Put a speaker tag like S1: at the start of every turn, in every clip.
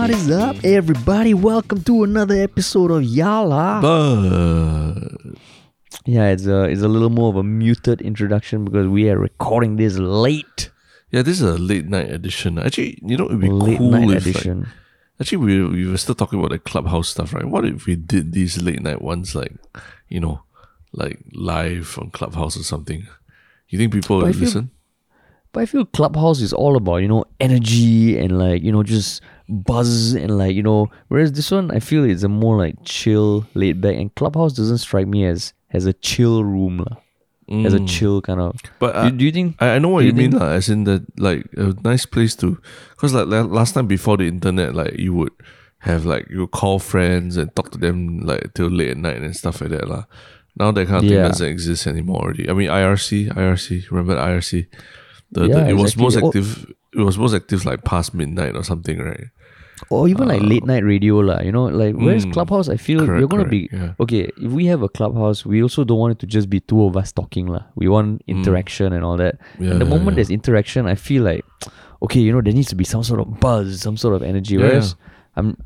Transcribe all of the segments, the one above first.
S1: What is up, everybody? Welcome to another episode of Yala.
S2: But
S1: Yeah, it's a it's a little more of a muted introduction because we are recording this late,
S2: yeah, this is a late night edition. Actually, you know, it'd be
S1: late
S2: cool
S1: night
S2: if like,
S1: edition.
S2: actually we we were still talking about the clubhouse stuff, right? What if we did these late night ones like, you know, like live on Clubhouse or something? You think people
S1: But
S2: would
S1: feel-
S2: listen?
S1: But I feel Clubhouse is all about you know energy and like you know just buzz and like you know. Whereas this one, I feel it's a more like chill, laid back. And Clubhouse doesn't strike me as as a chill room lah. As a
S2: Mm.
S1: chill kind of.
S2: But
S1: do,
S2: uh,
S1: do you think?
S2: I, I know what you,
S1: you
S2: mean, lah. As in the like a nice place to, because like last time before the internet, like you would have like you call friends and talk to them like till late at night and stuff like that, lah. Now that kind of
S1: Yeah.
S2: thing doesn't exist anymore already. I mean IRC, IRC, remember IRC? The, the-
S1: Yeah,
S2: it was
S1: exactly.
S2: most
S1: Oh.
S2: active. It was most active like past midnight or something, right?
S1: Or even like late night radio lah. You know, like whereas
S2: uh, mm,
S1: Clubhouse, I feel
S2: correct,
S1: you're gonna
S2: correct,
S1: be
S2: yeah.
S1: okay. If we have a Clubhouse, we also don't want it to just be two of us talking lah. We want interaction and all that.
S2: Mm. Yeah,
S1: and the
S2: yeah,
S1: moment there's interaction, I feel like okay, you know, there needs to be some sort of buzz, some sort of energy. Whereas I'm.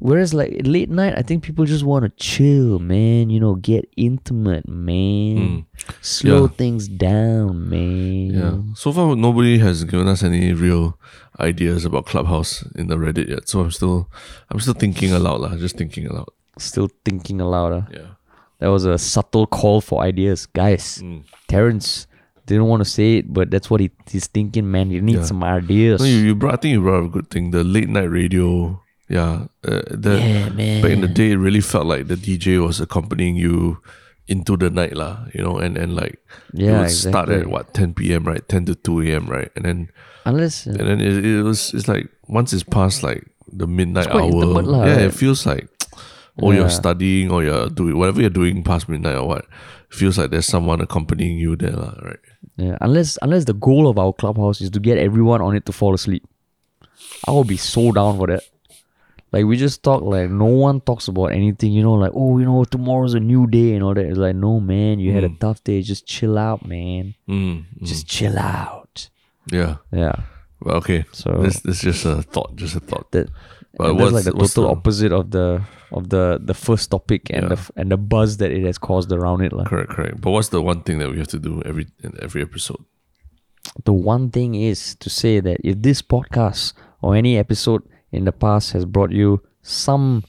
S1: Whereas like late night, I think people just want to chill, man. You know, get intimate, man. Slow
S2: Yeah.
S1: things down, man.
S2: Yeah. So far, nobody has given us any real ideas about Clubhouse in the Reddit yet. So I'm still, I'm still thinking aloud, lah. Just thinking aloud.
S1: Still thinking aloud. ah.
S2: Yeah.
S1: That was a subtle call for ideas, guys.
S2: Mm.
S1: Terrence didn't want to say it, but that's what he, he's thinking, man. You need
S2: Yeah.
S1: some ideas.
S2: No, you, you brought, I think you brought a good thing. The late night radio. Yeah. Uh, the,
S1: yeah, man.
S2: Back in the day, it really felt like the DJ was accompanying you into the night, lah. You know, and, and like it
S1: Yeah,
S2: would start at what 10 p.m. right, 10 to 2 a.m. right, and then
S1: Unless uh,
S2: and then it, it was it's like once it's past like the midnight hour,
S1: lah,
S2: yeah, it feels like or
S1: Yeah.
S2: you're studying or you're doing whatever you're doing past midnight or what. Feels like there's someone accompanying you there, lah, right?
S1: yeah, unless unless the goal of our clubhouse is to get everyone on it to fall asleep, I will be so down for that. Like we just talk like no one talks about anything, you know, like oh you know tomorrow's a new day and all that. It's like no man, you had a tough day, just chill out, man.
S2: Mm, mm,
S1: Just chill out.
S2: yeah.
S1: Yeah.
S2: Well, okay.
S1: So-
S2: this this is just a thought, just a thought.
S1: that
S2: But
S1: that's like the
S2: what's
S1: total
S2: the-
S1: opposite of the of the the first topic and
S2: Yeah.
S1: the and the buzz that it has caused around it lah.
S2: Correct, correct. But what's the one thing that we have to do every in every episode?
S1: The one thing is to say that if this podcast or any episode in the past has brought you some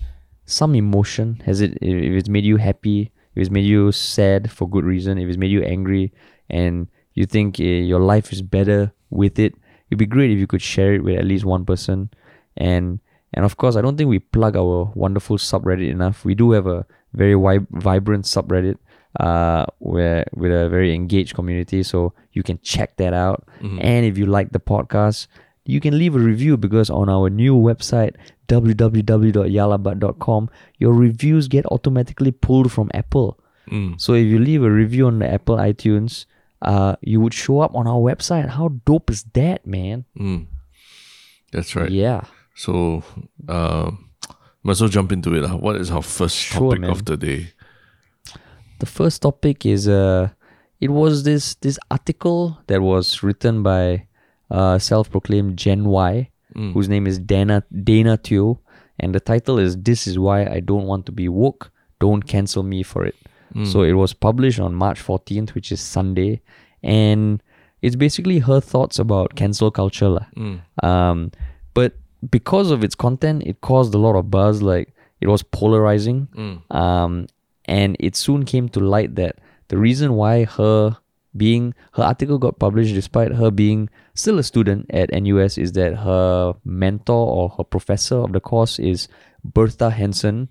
S1: some emotion, has it if it's made you happy, if it's made you sad for good reason, if it's made you angry, and you think uh, your life is better with it, it'd be great if you could share it with at least one person. And and of course, I don't think we plug our wonderful subreddit enough. We do have a very wi- vibrant subreddit uh, where with a very engaged community, so you can check that out. And if you like the podcast, you can leave a review because on our new website www.yalabat.com, your reviews get automatically pulled from Apple.
S2: Mm.
S1: So if you leave a review on the Apple iTunes, uh, you would show up on our website. How dope is that, man?
S2: Mm. That's right.
S1: Yeah.
S2: So, might as well jump into it. lah. What is our first
S1: Sure,
S2: topic
S1: man.
S2: of the day?
S1: The first topic is uh it was this this article that was written by uh self-proclaimed Gen Y, whose name is Dana Dana Teoh, and the title is This is why I don't want to be woke. Don't cancel me for it. So it was published on March 14th, which is Sunday, and it's basically her thoughts about cancel culture. lah. Um, but because of its content, it caused a lot of buzz. Like it was polarizing. Um, and it soon came to light that the reason why her being her article got published despite her being still a student at NUS is that her mentor or her professor of the course is Bertha Henson,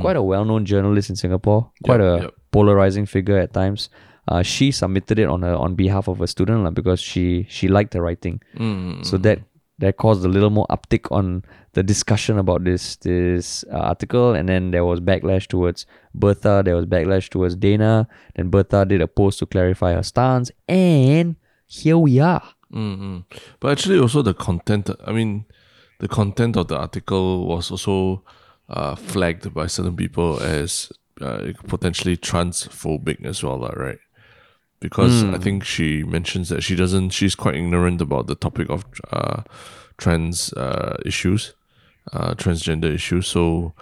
S1: quite a well-known journalist in Singapore, quite
S2: Yep,
S1: a
S2: yep.
S1: polarizing figure at times. Uh, she submitted it on her on behalf of a student lah, because she she liked the writing.
S2: Mm.
S1: So that that caused a little more uptick on the discussion about this this uh, article, and then there was backlash towards Bertha. There was backlash towards Dana. Then Bertha did a post to clarify her stance, and here we are.
S2: Mm-hmm. But actually, also the content. I mean, the content of the article was also uh, flagged by certain people as uh, potentially transphobic as well, right? Because I think she mentions that she doesn't. She's quite ignorant about the topic of uh, trans uh, issues. uh, transgender issues. So,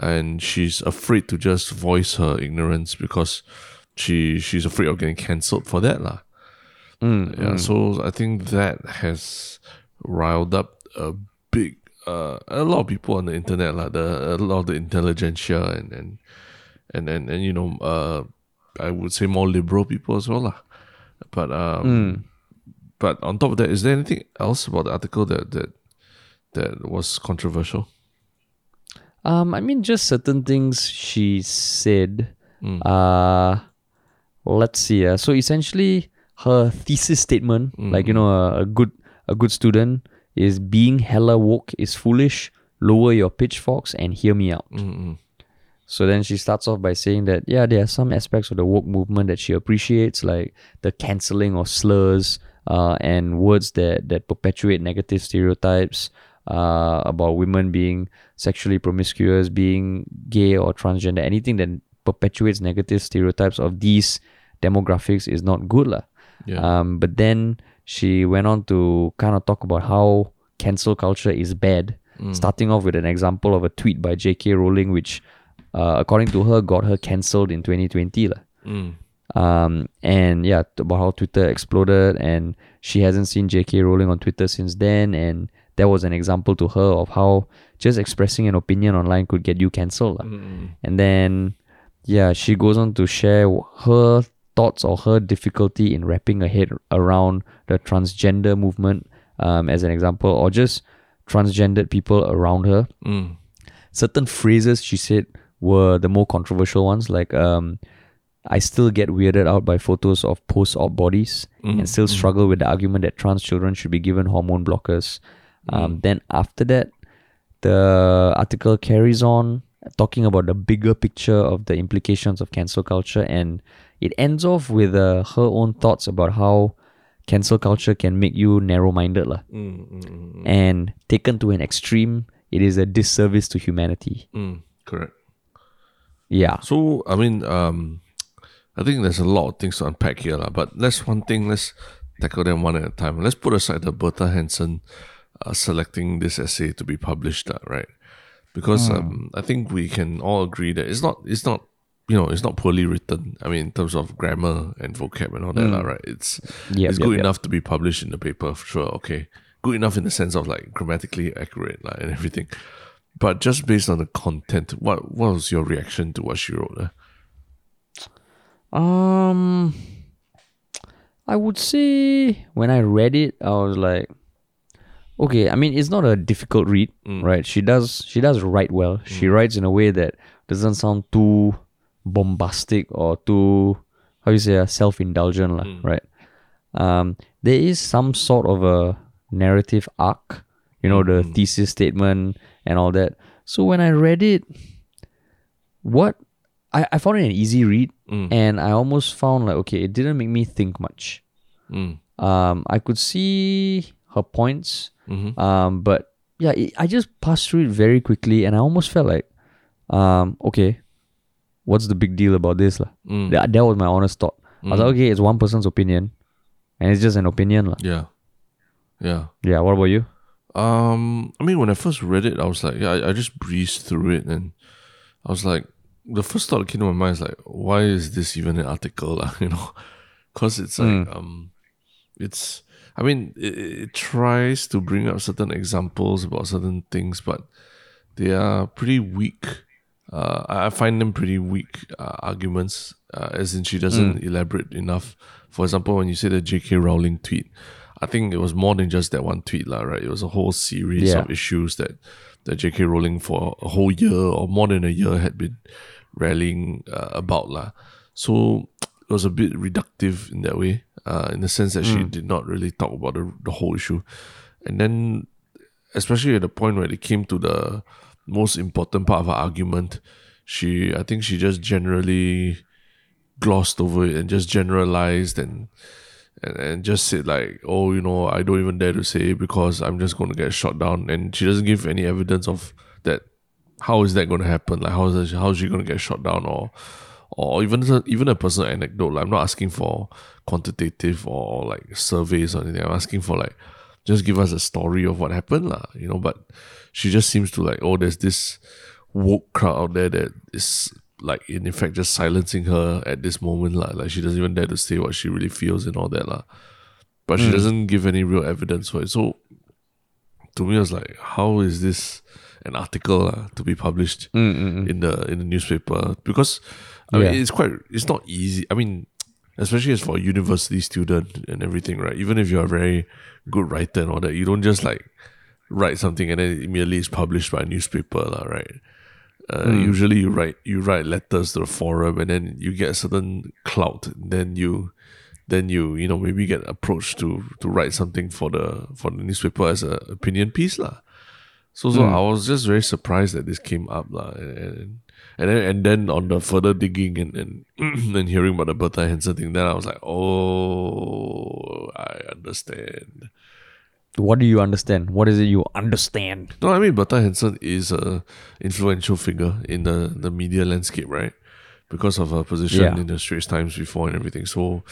S2: and she's afraid to just voice her ignorance because she she's afraid of getting cancelled for that, lah.
S1: Mm,
S2: Yeah, so I think that has riled up a big uh, a lot of people on the internet, like the a lot of the intelligentsia and and and and, and you know uh, I would say more liberal people as well, lah. But um, but on top of that, is there anything else about the article that that that was controversial?
S1: Um, I mean, just certain things she said.
S2: Mm.
S1: Uh, let's see. Uh, so essentially, her thesis statement, like you know, a, a good a good student is being hella woke is foolish. Lower your pitchforks and hear me out.
S2: Mm-mm.
S1: So then she starts off by saying that yeah, there are some aspects of the woke movement that she appreciates, like the cancelling of slurs uh, and words that that perpetuate negative stereotypes uh, about women being sexually promiscuous, being gay or transgender. Anything that perpetuates negative stereotypes of these demographics is not good.
S2: Yeah.
S1: Um, but then she went on to kind of talk about how cancel culture is bad, starting off with an example of a tweet by J.K. Rowling, which, uh, according to her, got her cancelled in 2020. lah.
S2: Mm.
S1: Um, and yeah, about how Twitter exploded, and she hasn't seen J.K. Rowling on Twitter since then, and that was an example to her of how just expressing an opinion online could get you cancelled.
S2: Mm-mm.
S1: And then, yeah, she goes on to share her thoughts or her difficulty in wrapping her head around the transgender movement um, as an example, or just transgendered people around her.
S2: Mm.
S1: Certain phrases she said were the more controversial ones, like um, I still get weirded out by photos of post op bodies
S2: Mhm,
S1: and still
S2: mhm.
S1: struggle with the argument that trans children should be given hormone blockers. Um, Then after that, the article carries on talking about the bigger picture of the implications of cancel culture, and it ends off with uh, her own thoughts about how cancel culture can make you narrow-minded.
S2: Mm, mm, mm, mm.
S1: And taken to an extreme, it is a disservice to humanity.
S2: Mm, correct.
S1: Yeah.
S2: So I mean, um, I think there's a lot of things to unpack here, lah. But let's one thing. Let's tackle them one at a time. Let's put aside the Bertha Henson uh, selecting this essay to be published, lah, right? Because um, I think we can all agree that it's not. It's not. You know, it's not poorly written. I mean, in terms of grammar and vocab and all that, lah, right? It's
S1: Yep,
S2: it's
S1: yep,
S2: good
S1: yep.
S2: enough to be published in the paper, for sure. Okay, good enough in the sense of like grammatically accurate, like and everything. But just based on the content, what what was your reaction to what she wrote? Uh?
S1: Um, I would say when I read it, I was like, okay. I mean, it's not a difficult read, right? She does she does write well. She writes in a way that doesn't sound too bombastic or too how you say uh, self indulgent, lah, right? Um, there is some sort of a narrative arc, you know, the thesis statement and all that. So when I read it, what I, I found it an easy read
S2: Mm.
S1: and I almost found like okay, it didn't make me think much.
S2: Mm.
S1: Um, I could see her points,
S2: Mm-hmm.
S1: um, but yeah, it, I just passed through it very quickly, and I almost felt like, um, okay, what's the big deal about this?
S2: Mm.
S1: That, that was my honest thought. I was like, okay, it's one person's opinion, and it's just an opinion, lah.
S2: Yeah, yeah.
S1: Yeah. What about you?
S2: Um, I mean, when I first read it, I was like, yeah, I, I just breezed through it, and I was like, the first thought that came to my mind is like, why is this even an article, lah? You know, because it's like, um, it's. I mean, it, it tries to bring up certain examples about certain things, but they are pretty weak. Uh, I find them pretty weak uh, arguments, uh, as in she doesn't elaborate enough. For example, when you say the J.K. Rowling tweet, I think it was more than just that one tweet, lah, right? It was a whole series
S1: Yeah.
S2: of issues that that J.K. Rowling for a whole year or more than a year had been rallying uh, about, lah. So it was a bit reductive in that way, uh, in the sense that she did not really talk about the, the whole issue. And then, especially at the point where it came to the most important part of her argument, she, I think she just generally glossed over it and just generalized and and, and just said like, oh, you know, I don't even dare to say because I'm just going to get shot down. And she doesn't give any evidence of that. How is that going to happen? Like, how is that, how is she going to get shot down or or even even a personal anecdote? Like, I'm not asking for quantitative or like surveys or anything. I'm asking for like just give us a story of what happened, lah. You know, but she just seems to like, oh, there's this woke crowd out there that is like in effect just silencing her at this moment, lah. Like she doesn't even dare to say what she really feels and all that, lah. But she hmm. doesn't give any real evidence for it. So to me, I was like, how is this an article uh, to be published mm, mm, mm. in the in the newspaper? Because I
S1: Yeah.
S2: mean, it's quite it's not easy. I mean, especially as for a university student and everything, right? Even if you're a very good writer and all that, you don't just like write something and then immediately it's published by a newspaper, lah, right? Uh, Usually, you write you write letters to the forum, and then you get a certain clout. Then you, then you you know maybe get approached to to write something for the for the newspaper as an opinion piece, lah. So so I was just very surprised that this came up, lah, and, and and then and then on the further digging and and, and hearing about the Bertha Henson thing, then I was like, oh, I understand.
S1: What do you understand? What is it you understand?
S2: No, I mean Bertha Henson is a influential figure in the, the media landscape, right? Because of her position
S1: Yeah.
S2: in the Straits Times before and everything. So,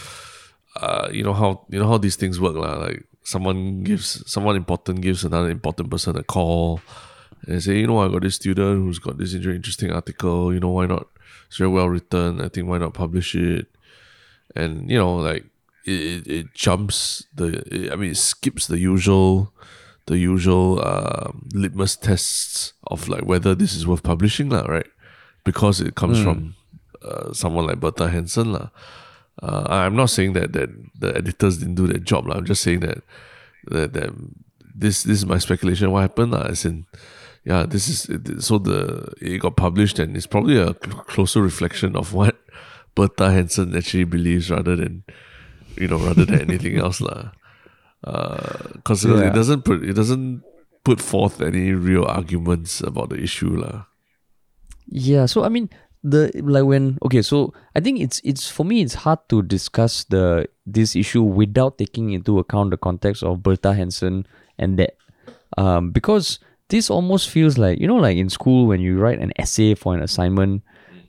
S2: uh, you know how you know how these things work, lah. Like someone gives someone important gives another important person a call and say, you know, I got this student who's got this interesting article. You know, why not? It's very well written. I think why not publish it? And you know, like it, it, jumps the. It, I mean, it skips the usual, the usual um, litmus tests of like whether this is worth publishing, lah, right? Because it comes from uh, someone like Bertha Henson, lah. Uh, I'm not saying that, that the editors didn't do their job. lah. I'm just saying that that, that this this is my speculation. What happened? lah. As in, yeah, this is it- so the it got published and it's probably a cl- closer reflection of what Bertha Henson actually believes rather than you know rather than anything else, lah. Because
S1: Yeah.
S2: it doesn't put it doesn't put forth any real arguments about the issue, lah.
S1: Yeah, so I mean the like when okay, so I think it's it's for me it's hard to discuss the this issue without taking into account the context of Bertha Henson and that. Um because this almost feels like you know like in school when you write an essay for an assignment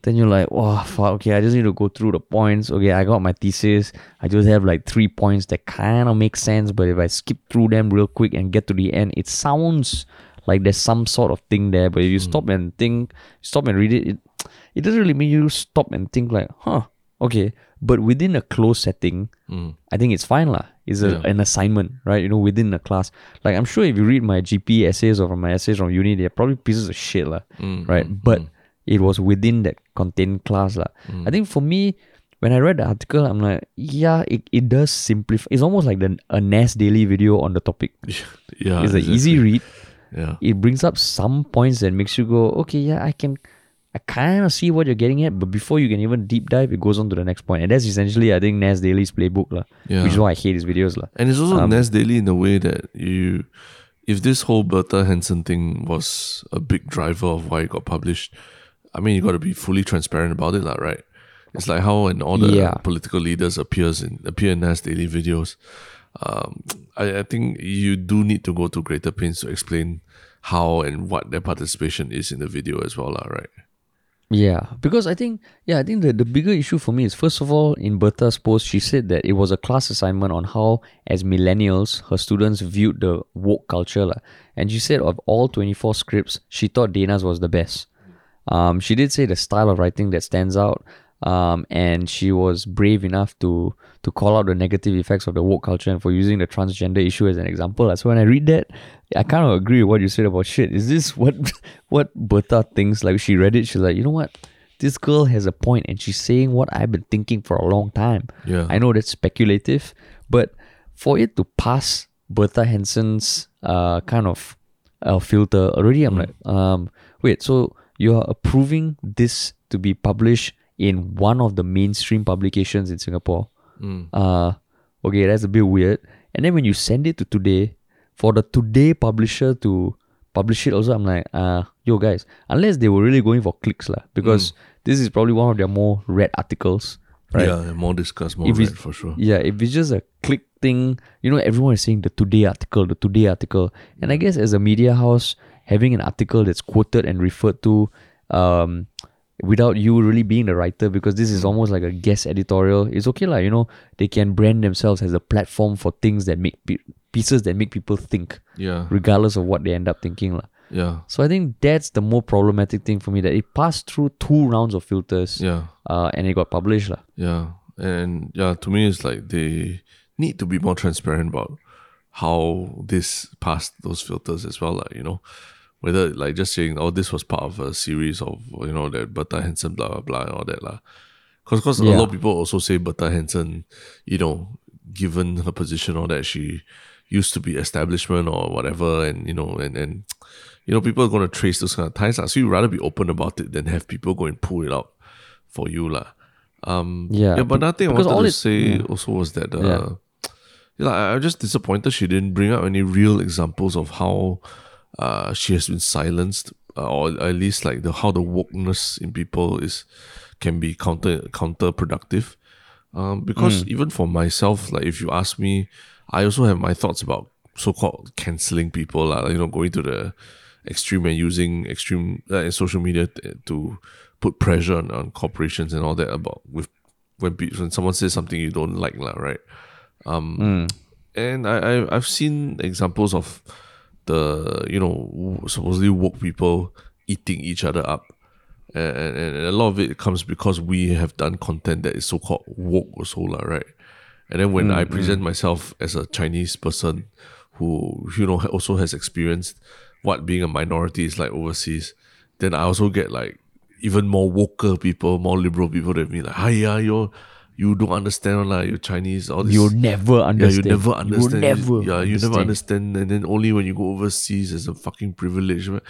S1: then you're like, wow, fuck, okay, I just need to go through the points. Okay, I got my thesis. I just have like three points that kind of make sense, but if I skip through them real quick and get to the end, it sounds like there's some sort of thing there. But if you hmm. stop and think, stop and read it, it, it doesn't really mean you stop and think like, huh, okay. But within a closed setting, hmm. I think it's fine lah. It's a,
S2: Yeah.
S1: an assignment, right? You know, within a class. Like I'm sure if you read my GP essays or my essays from uni, they're probably pieces of shit lah, hmm, right? But it was within that contained class lah. I think for me, when I read the article, I'm like, yeah, it, it does simplify. It's almost like the a Nas Daily video on the topic.
S2: yeah,
S1: it's an
S2: exactly.
S1: easy read.
S2: Yeah,
S1: It brings up some points that makes you go, okay, yeah, I can, I kind of see what you're getting at. But before you can even deep dive, it goes on to the next point, and that's essentially, I think, Nas Daily's playbook lah.
S2: Yeah.
S1: Which is why I hate his videos lah.
S2: And it's also
S1: Um,
S2: Nas Daily in the way that you, if this whole Bertha Henson thing was a big driver of why it got published, I mean, you got to be fully transparent about it, lah, right? It's like how when all the
S1: Yeah.
S2: political leaders appears in appear in Nas Daily videos. Um, I, I think you do need to go to greater pains to explain how and what their participation is in the video as well, lah, right?
S1: Yeah, because I think yeah, I think the, the bigger issue for me is first of all in Bertha's post she said that it was a class assignment on how as millennials her students viewed the woke culture lah. and she said of all 24 scripts she thought Dana's was the best. Um, she did say the style of writing that stands out um, and she was brave enough to to call out the negative effects of the woke culture and for using the transgender issue as an example. So when I read that, I kind of agree with what you said about shit. Is this what what Bertha thinks? Like she read it, she's like, you know what? This girl has a point and she's saying what I've been thinking for a long time.
S2: Yeah.
S1: I know that's speculative, but for it to pass Bertha Henson's uh, kind of uh, filter already, I'm like, um, wait, so you're approving this to be published in one of the mainstream publications in Singapore? Uh, okay, that's a bit weird. And then when you send it to Today, for the Today publisher to publish it also, I'm like, uh, yo guys, unless they were really going for clicks lah, because this is probably one of their more read articles, right?
S2: Yeah, more discussed, more
S1: If
S2: read for sure.
S1: Yeah, if it's just a click thing, you know, everyone is saying the today article, the today article. And I guess as a media house, having an article that's quoted and referred to, um, without you really being the writer because this is almost like a guest editorial. It's okay, like, you know, they can brand themselves as a platform for things that make pe- pieces that make people think,
S2: Yeah.
S1: regardless of what they end up thinking. lah.
S2: Yeah.
S1: So I think that's the more problematic thing for me that it passed through two rounds of filters
S2: Yeah.
S1: uh, and it got published. lah.
S2: Yeah. And yeah, to me it's like they need to be more transparent about how this passed those filters as well, like, you know. Whether like just saying, oh, this was part of a series of you know that Bertha Henson blah blah blah and all that lah. Cause, cause a lot of people also say Bertha Henson, you know, given her position or that she used to be establishment or whatever, and you know, and and you know, people are gonna trace those kind of ties. lah. So you rather be open about it than have people go and pull it out for you, lah. Um,
S1: Yeah,
S2: yeah, but another thing I wanted to
S1: it-
S2: say also was that uh,
S1: Yeah.
S2: yeah, I- I'm just disappointed she didn't bring up any real examples of how uh, she has been silenced, uh, or at least like the how the wokeness in people is can be counter counterproductive. Um, because
S1: Hmm.
S2: even for myself, like if you ask me, I also have my thoughts about so-called canceling people, like, you know, going to the extreme and using extreme uh, social media t- to put pressure on, on corporations and all that about with when when someone says something you don't like, lah, right? Um, and I, I I've seen examples of the you know supposedly woke people eating each other up, and, and, and a lot of it comes because we have done content that is so called woke or so lah, right? And then when mm, I mm. present myself as a Chinese person who you know also has experienced what being a minority is like overseas, then I also get like even more woker people, more liberal people than me, like, hi, yeah, you're you don't understand, like you're Chinese, all this.
S1: You'll never understand.
S2: Yeah, you never understand.
S1: You never
S2: yeah, you never
S1: understand.
S2: understand. And then only when you go overseas, it's a fucking privilege. And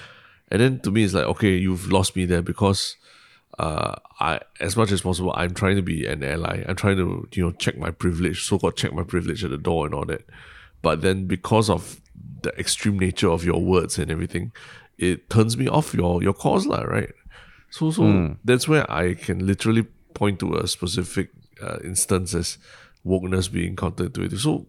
S2: then to me, it's like, okay, you've lost me there because uh, I, as much as possible, I'm trying to be an ally. I'm trying to, you know, check my privilege, so called check my privilege at the door and all that. But then because of the extreme nature of your words and everything, it turns me off your your cause, lah, right? So, so that's where I can literally point to a specific uh, instance as wokeness being counterintuitive. So,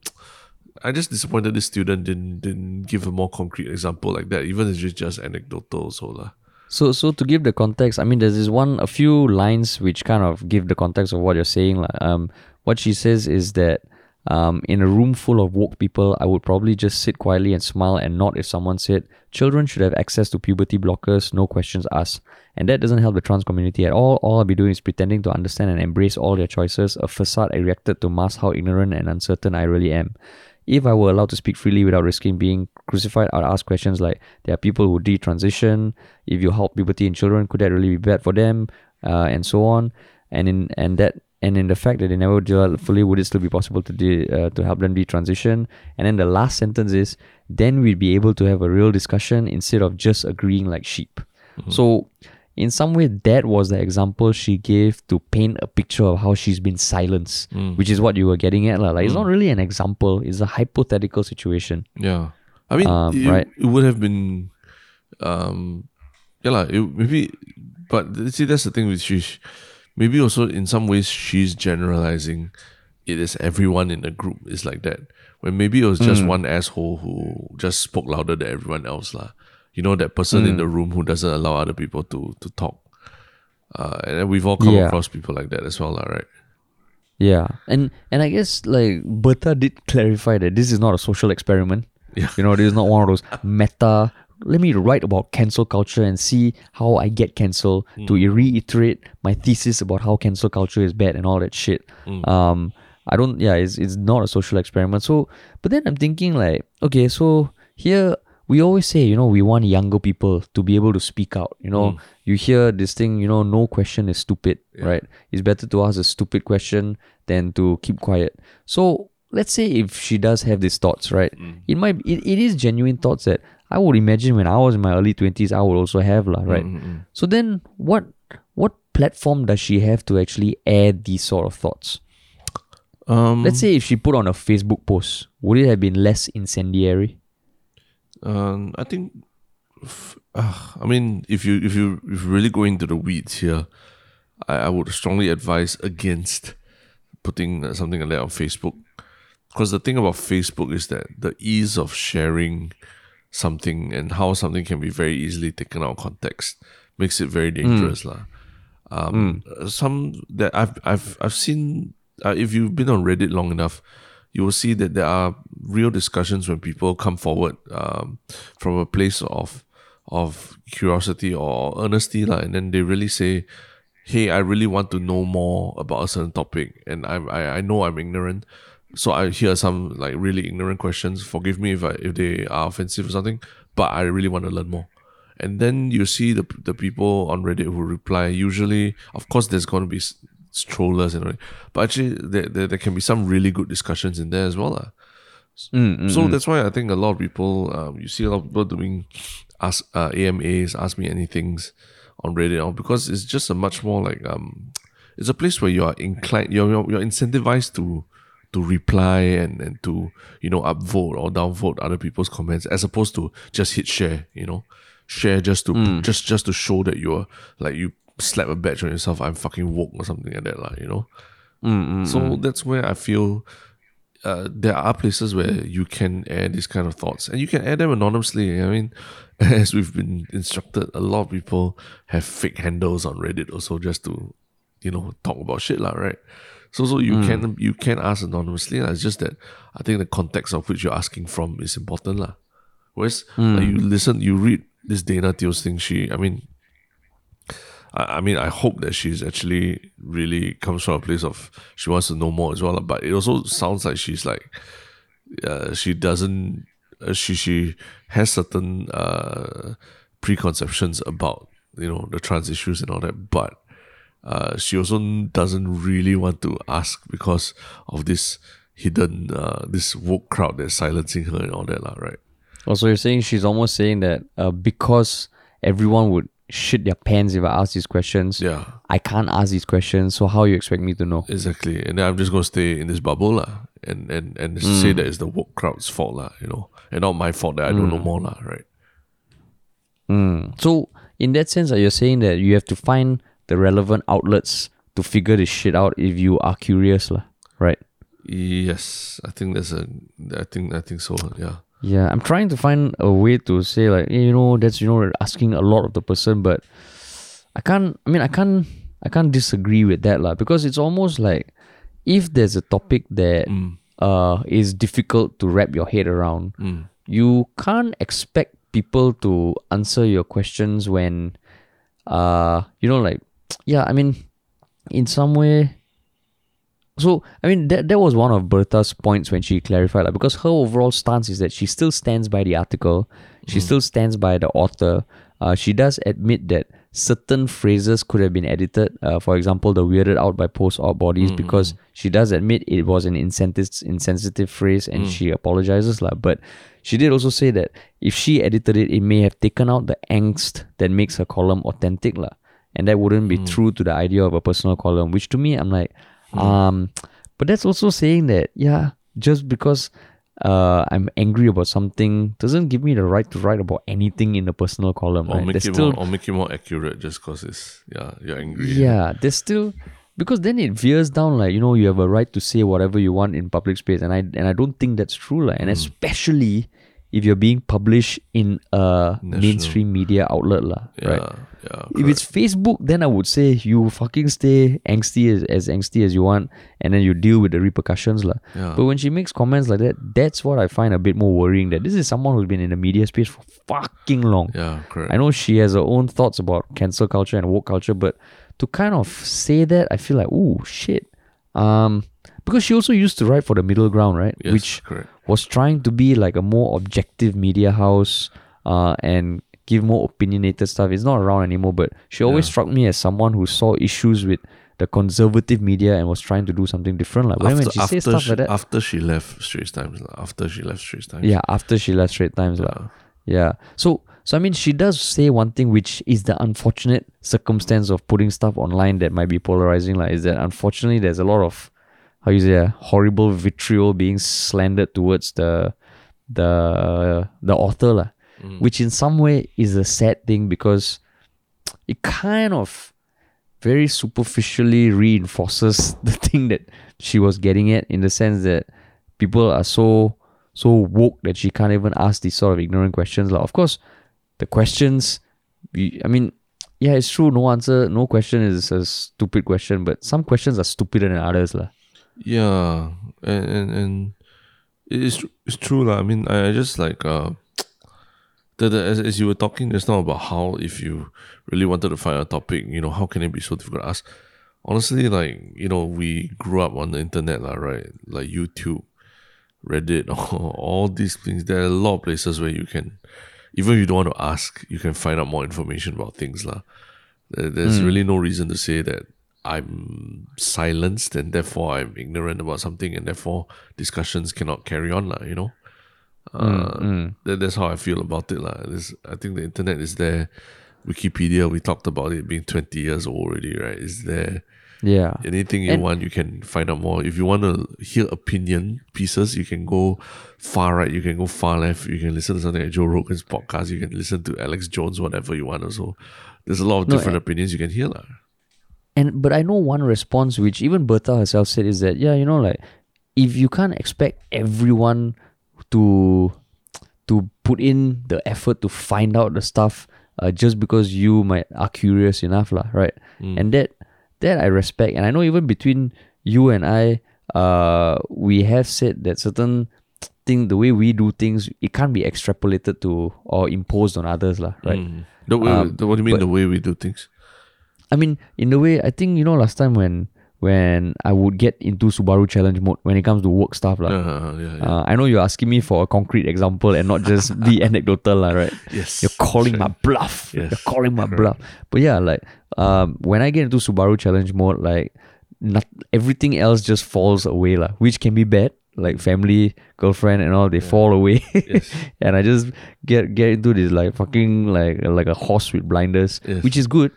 S2: I just disappointed this student didn't didn't give a more concrete example like that, even if it's just anecdotal. So, lah.
S1: So, so to give the context, I mean, there's this one, a few lines which kind of give the context of what you're saying. Um, what she says is that um, in a room full of woke people, I would probably just sit quietly and smile and nod if someone said, children should have access to puberty blockers, no questions asked. And that doesn't help the trans community at all. All I'll be doing is pretending to understand and embrace all their choices, a facade I reacted to mask how ignorant and uncertain I really am. If I were allowed to speak freely without risking being crucified, I'd ask questions like there are people who detransition. If you help puberty in children, could that really be bad for them? Uh, and so on. And in and that and in the fact that they never develop fully, would it still be possible to de- uh, to help them detransition? And then the last sentence is, then we'd be able to have a real discussion instead of just agreeing like sheep. So in some way that was the example she gave to paint a picture of how she's been silenced which is what you were getting at lah. like it's not really an example it's a hypothetical situation
S2: Yeah, I mean,
S1: Um,
S2: it,
S1: right.
S2: it would have been, um, yeah, lah. It maybe, but see, that's the thing with she. Maybe also in some ways she's generalizing. It is everyone in the group is like that. When maybe it was just
S1: Mm.
S2: one asshole who just spoke louder than everyone else, lah. You know that person in
S1: Mm.
S2: the room who doesn't allow other people to to talk. Uh, and then we've all come
S1: Yeah.
S2: across people like that as well, lah, right?
S1: yeah and and i guess like bertha did clarify that this is not a social experiment
S2: Yeah.
S1: you know this is not one of those meta let me write about cancel culture and see how i get cancelled hmm. to reiterate my thesis about how cancel culture is bad and all that shit. Hmm. Um i don't yeah it's, it's not a social experiment. So but then i'm thinking like okay so here we always say you know we want younger people to be able to speak out you know. Hmm. You hear this thing you know no question is stupid right? It's better to ask a stupid question than to keep quiet. So let's say if she does have these thoughts right? It might it, it is genuine thoughts that i would imagine when i was in my early 20s i would also have lah, right? So then what what platform does she have to actually air these sort of thoughts?
S2: Um,
S1: let's say if she put on a facebook post would it have been less incendiary?
S2: Um, I think, uh, I mean, if you if you if you really go into the weeds here, I, I would strongly advise against putting something like that on Facebook, because the thing about Facebook is that the ease of sharing something and how something can be very easily taken out of context makes it very dangerous, lah. Um, Some that I've I've I've seen. Uh, if you've been on Reddit long enough, you will see that there are real discussions when people come forward um, from a place of of curiosity or honesty, lah, and then they really say, "Hey, I really want to know more about a certain topic, and I I, I know I'm ignorant." So I hear some like really ignorant questions. Forgive me if I, if they are offensive or something, but I really want to learn more. And then you see the the people on Reddit who reply. Usually, of course, there's going to be s- trollers and all, that, but actually, there, there there can be some really good discussions in there as well. lah. So that's why I think a lot of people, um, you see a lot of people doing ask uh, AMAs, ask me anything's on Reddit, or because it's just a much more like um, it's a place where you are inclined, you're you're, you're incentivized to to reply and and to you know upvote or downvote other people's comments as opposed to just hit share, you know, share just to hmm. just just to show that you're like you slap a badge on yourself. I'm fucking woke or something like that, lah, you know. Hmm, hmm, so that's where I feel uh, there are places where you can air these kind of thoughts and you can air them anonymously. I mean, as we've been instructed, a lot of people have fake handles on Reddit also just to, you know, talk about shit, lah, right? So, so you can you can ask anonymously. lah. It's just that I think the context of which you're asking from is important, lah. Whereas like, you listen, you read this Dana Teoh's thing. She, I mean, I, I mean, I hope that she's actually really comes from a place of she wants to know more as well. lah. But it also sounds like she's like, uh, she doesn't, uh, she she has certain uh, preconceptions about you know the trans issues and all that, but. Uh, she also doesn't really want to ask because of this hidden, uh, this woke crowd that's silencing her and all that, lah, right?
S1: Also, you're saying she's almost saying that uh, because everyone would shit their pants if I ask these questions,
S2: Yeah,
S1: I can't ask these questions. So how you expect me to know?
S2: Exactly. And then I'm just gonna stay in this bubble lah, and and and say that it's the woke crowd's fault lah, you know, and not my fault that I don't know more lah, right?
S1: Mm. So in that sense, uh, you're saying that you have to find the relevant outlets to figure this shit out if you are curious, lah. Right?
S2: Yes, I think that's a. I think I think so. Yeah.
S1: Yeah, I'm trying to find a way to say like, hey, you know, that's you know asking a lot of the person, but I can't. I mean, I can't. I can't disagree with that lah because it's almost like if there's a topic that uh is difficult to wrap your head around, you can't expect people to answer your questions when uh you know like yeah i mean in some way so i mean that, that was one of bertha's points when she clarified like, because her overall stance is that she still stands by the article. She still stands by the author. Uh, she does admit that certain phrases could have been edited uh, for example the weirded out by post-op bodies because she does admit it was an insensitive, insensitive phrase and she apologizes lah. but she did also say that if she edited it it may have taken out the angst that makes her column authentic lah. And that wouldn't be true to the idea of a personal column which to me i'm like um but that's also saying that yeah just because uh, I'm angry about something doesn't give me the right to write about anything in a personal column.
S2: Or
S1: Right?
S2: make
S1: There's
S2: it
S1: still
S2: more, or make it more accurate just because it's yeah you're angry.
S1: yeah, there's still because then it veers down like you know you have a right to say whatever you want in public space, and I and I don't think that's true, like, and especially if you're being published in a mainstream media outlet, lah,
S2: yeah,
S1: right?
S2: yeah.
S1: If it's Facebook, then I would say you fucking stay angsty as, as angsty as you want, and then you deal with the repercussions, lah.
S2: Yeah.
S1: But when she makes comments like that, that's what I find a bit more worrying. That this is someone who's been in the media space for fucking long.
S2: yeah, correct.
S1: I know she has her own thoughts about cancel culture and woke culture, but to kind of say that, I feel like, ooh, shit. Um, because she also used to write for the middle ground, right?
S2: Yes,
S1: Which
S2: correct.
S1: was trying to be like a more objective media house, uh, and give more opinionated stuff. It's not around anymore, but she always
S2: Yeah.
S1: struck me as someone who saw issues with the conservative media and was trying to do something different. Like when, when she says stuff
S2: she,
S1: like that,
S2: after she left Straits Times, after she left Straits Times,
S1: yeah, after she left Straits Times, lah. Yeah. So so I mean she does say one thing which is the unfortunate circumstance of putting stuff online that might be polarizing, like is that unfortunately there's a lot of how you say uh, horrible vitriol being slandered towards the the the author lah. Which in some way is a sad thing because it kind of very superficially reinforces the thing that she was getting at in the sense that people are so so woke that she can't even ask these sort of ignorant questions. Like, of course, the questions, I mean, yeah, it's true. No answer, no question is a stupid question, but some questions are stupider than others, lah.
S2: Yeah, and and, and it's it's true lah. I mean, I, I just like uh, the, the as, as you were talking just now about how if you really wanted to find a topic, you know, how can it be so difficult to ask? Honestly, like you know, we grew up on the internet, lah, right? Like YouTube, Reddit, all, all these things. There are a lot of places where you can, even if you don't want to ask, you can find out more information about things, lah. There, there's really no reason to say that I'm silenced and therefore I'm ignorant about something and therefore discussions cannot carry on, lah, you know? Mm, uh, mm. That, that's how I feel about it. lah. This, I think the internet is there. Wikipedia, we talked about it being 20 years old already, right? Is there.
S1: Yeah.
S2: Anything you
S1: And-
S2: want, you can find out more. If you want to hear opinion pieces, you can go far right, you can go far left, you can listen to something like Joe Rogan's podcast, you can listen to Alex Jones, whatever you want. Also, there's a lot of
S1: No,
S2: different
S1: and-
S2: opinions you can hear. lah.
S1: And but I know one response which even Bertha herself said is that yeah, you know, like if you can't expect everyone to to put in the effort to find out the stuff uh, just because you might are curious enough, lah, right? And that that I respect. And I know even between you and I, uh, we have said that certain thing, the way we do things, it can't be extrapolated to or imposed on others, lah, right?
S2: Mm. The way,
S1: Um,
S2: the, what do you mean
S1: but-
S2: the way we do things?
S1: I mean, in the way, I think you know last time when when I would get into Subaru challenge mode when it comes to work stuff, lah.
S2: Uh, yeah, yeah.
S1: Uh, I know you're asking me for a concrete example and not just be anecdotal, lah, right?
S2: yes.
S1: You're calling
S2: that's
S1: my bluff.
S2: Yes,
S1: You're calling my
S2: correct.
S1: bluff. But yeah, like um, when I get into Subaru challenge mode, like not everything else just falls away, lah, which can be bad. Like family, girlfriend, and all they fall away,
S2: Yes.
S1: and I just get get into this like fucking like like a horse with blinders,
S2: Yes.
S1: which is good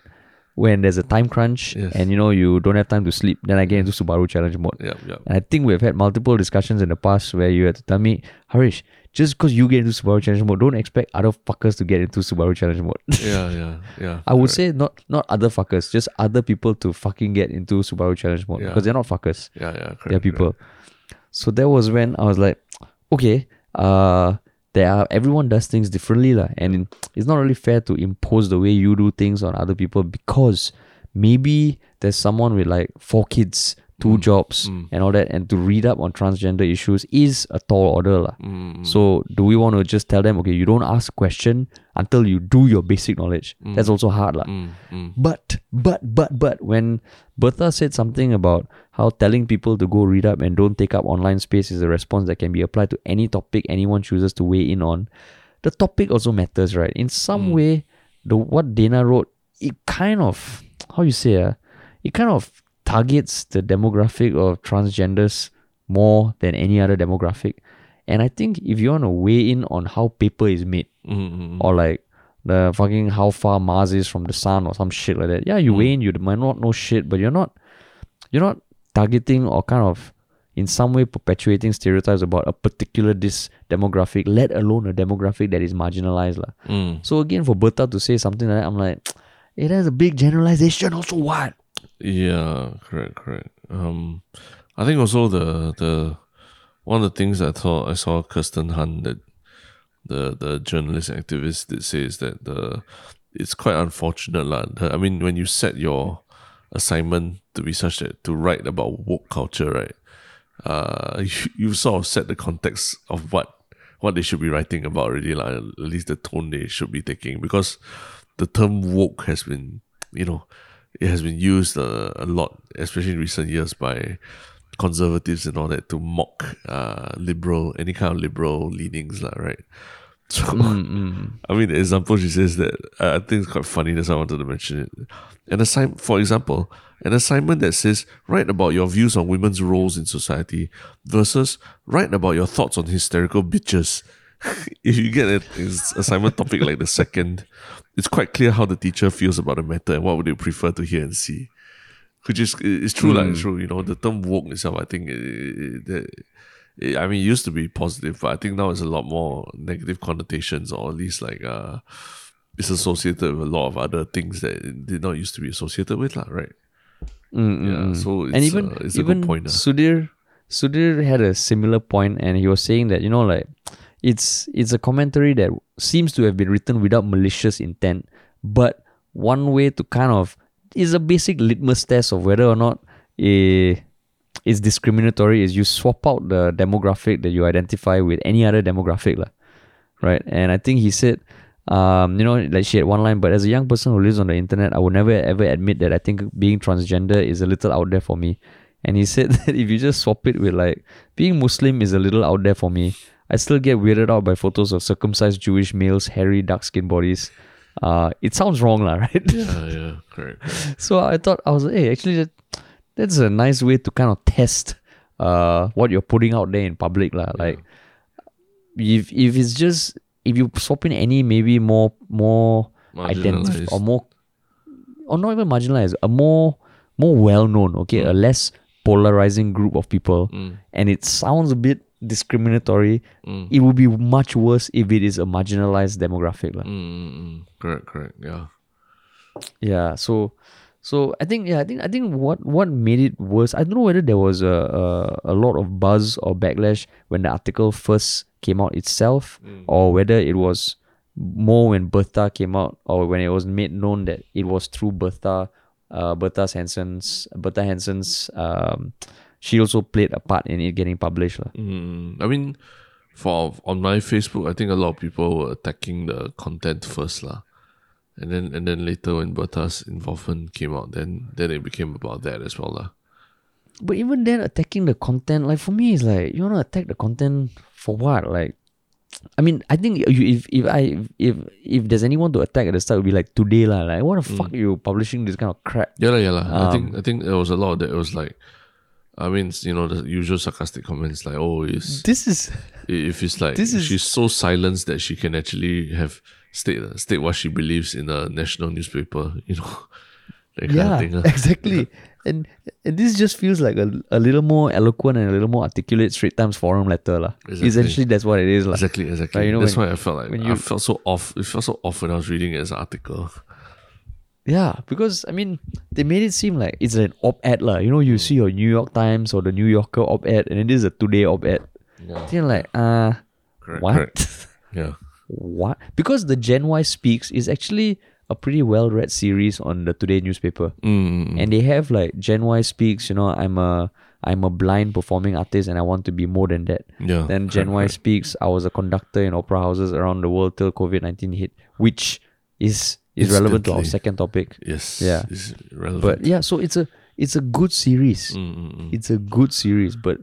S1: when there's a time crunch
S2: Yes.
S1: and you know you don't have time to sleep. Then I get into Subaru challenge mode.
S2: Yep, yep.
S1: And I think we've had multiple discussions in the past where you had to tell me, Harish, just because you get into Subaru Challenge mode, don't expect other fuckers to get into Subaru Challenge mode.
S2: Yeah, yeah, yeah.
S1: I would
S2: correct.
S1: say not not other fuckers, just other people to fucking get into Subaru Challenge mode
S2: Yeah.
S1: because they're not fuckers.
S2: Yeah, yeah, correct.
S1: They're people. So that was when I was like, okay, uh, there are everyone does things differently, lah, and it's not really fair to impose the way you do things on other people because maybe there's someone with like four kids, two jobs, and all that, and to read up on transgender issues is a tall order, lah.
S2: Mm,
S1: So do we want to just tell them, okay, you don't ask question until you do your basic knowledge? That's also hard,
S2: mm, mm.
S1: But, but, but, but, when Bertha said something about how telling people to go read up and don't take up online space is a response that can be applied to any topic anyone chooses to weigh in on, the topic also matters, right? In some way, the what Dana wrote, it kind of, how you say, uh, it kind of targets the demographic of transgenders more than any other demographic. And I think if you want to weigh in on how paper is made,
S2: Mm, mm, mm.
S1: or like the fucking how far Mars is from the sun or some shit like that. Yeah, you weigh in, you might not know shit, but you're not you're not targeting or kind of in some way perpetuating stereotypes about a particular this demographic, let alone a demographic that is marginalized.
S2: Mm.
S1: So again for Bertha to say something like that, I'm like, it has a big generalization, also what?
S2: Yeah, correct, correct. Um, I think also the the one of the things I thought I saw Kirsten Han that the the journalist activist did say is that the it's quite unfortunate lah. I mean, when you set your assignment to be such that to write about woke culture, right? Uh, you, you sort of set the context of what what they should be writing about already, like at least the tone they should be taking, because the term woke has been, you know, it has been used uh, a lot, especially in recent years by conservatives and all that to mock uh, liberal, any kind of liberal leanings, lah, right? So, I mean, the example she says that uh, I think it's quite funny. That's why I wanted to mention it. An assignment, for example, an assignment that says write about your views on women's roles in society versus write about your thoughts on hysterical bitches. if you get an assignment topic like the second, it's quite clear how the teacher feels about the matter and what would they prefer to hear and see. Which is it's true, like it's true. You know, the term woke itself, I think, it, it, it- I mean, it used to be positive, but I think now it's a lot more negative connotations, or at least like uh, it's associated with a lot of other things that it did not used to be associated with, lah, right? Yeah, so it's,
S1: and even
S2: uh, it's a
S1: even
S2: good point.
S1: Sudhir Sudhir had a similar point and he was saying that you know like it's it's a commentary that seems to have been written without malicious intent but one way to kind of is a basic litmus test of whether or not a is discriminatory is you swap out the demographic that you identify with any other demographic lah, right? And i think he said um, you know like she had one line but as a young person who lives on the internet i would never ever admit that i think being transgender is a little out there for me. And he said that if you just swap it with like being muslim is a little out there for me i still get weirded out by photos of circumcised jewish males hairy dark skinned bodies uh, it sounds wrong lah, right
S2: Yeah, yeah, correct. correct.
S1: so I thought I was like, hey, actually that, that's a nice way to kind of test uh what you're putting out there in public lah. Like if if it's just if you swap in any maybe more more identified or more or not even marginalized, a more more well known, okay, a less polarizing group of people,
S2: Mm,
S1: and it sounds a bit discriminatory.
S2: mm,
S1: It would be much worse if it is a marginalized demographic. lah.
S2: mm, mm, mm. Correct, correct. Yeah.
S1: Yeah, so so I think yeah, I think I think what what made it worse. I don't know whether there was a a, a lot of buzz or backlash when the article first came out itself, or whether it was more when Bertha came out, or when it was made known that it was through Bertha, uh, Bertha Henson's Bertha Henson's. Um, she also played a part in it getting published.
S2: Mm, I mean, for on my Facebook, I think a lot of people were attacking the content first, lah. And then and then later when Bertha's involvement came out, then then it became about that as well, lah.
S1: But even then, attacking the content, like for me, it's like you wanna attack the content for what? Like, I mean, I think you, if if I if if there's anyone to attack at the start, it would be like today lah. Like, what the fuck you publishing this kind of crap?
S2: Yeah, lah, yeah, lah. I
S1: Um,
S2: think I think there was a lot of that. It was like, I mean, you know, the usual sarcastic comments like, "Oh, is
S1: This is
S2: if it's like
S1: This is-
S2: she's so silenced that she can actually have state state what she believes in a national newspaper, you know, that kind
S1: yeah,
S2: of thing.
S1: exactly. And, and this just feels like a, a little more eloquent and a little more articulate Straits Times forum letter lah.
S2: Exactly.
S1: Essentially, that's what it is.
S2: Exactly, exactly.
S1: Like, you know,
S2: That's
S1: when-
S2: why I felt like
S1: when
S2: I
S1: you-
S2: felt so off. It felt so off when I was reading it as an article.
S1: Yeah, because I mean, they made it seem like it's an op-ed lah. You know, you see your New York Times or the New Yorker op-ed, and it is a Today op-ed.
S2: Yeah,
S1: Then like, uh,
S2: correct.
S1: what?
S2: correct. Yeah,
S1: what? Because the Gen Y Speaks is actually a pretty well-read series on the Today newspaper,
S2: mm,
S1: and they have like Gen Y Speaks. You know, I'm a I'm a blind performing artist, and I want to be more than that.
S2: yeah.
S1: Then
S2: correct,
S1: Gen Y
S2: correct.
S1: Speaks. I was a conductor in opera houses around the world till COVID nineteen hit, which is is relevant to our second topic.
S2: Yes.
S1: Yeah.
S2: It's relevant.
S1: But yeah, so it's a it's a good series.
S2: Mm, mm, mm.
S1: It's a good series, but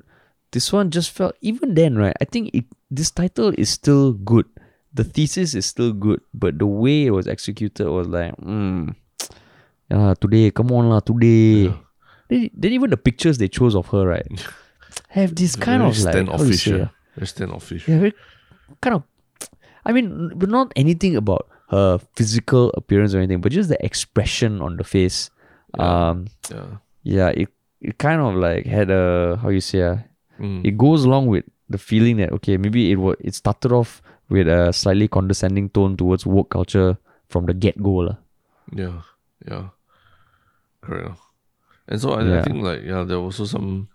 S1: this one just felt even then, right? I think it this title is still good. The thesis is still good, but the way it was executed was like, mm, yeah, today, come on lah, today.
S2: Yeah.
S1: Then, then even the pictures they chose of her, right, have this kind
S2: Very
S1: of like
S2: standoffish. yeah.
S1: ah?
S2: Very standoffish.
S1: yeah, very kind of. I mean, but not anything about her physical appearance or anything, but just the expression on the face.
S2: Yeah.
S1: Um,
S2: Yeah.
S1: yeah, it it kind of like had a how you say ah,
S2: Mm.
S1: it goes along with the feeling that okay maybe it was it started off with a slightly condescending tone towards woke culture from the get go.
S2: Yeah, yeah, correct. And so I, I think like yeah, there were also some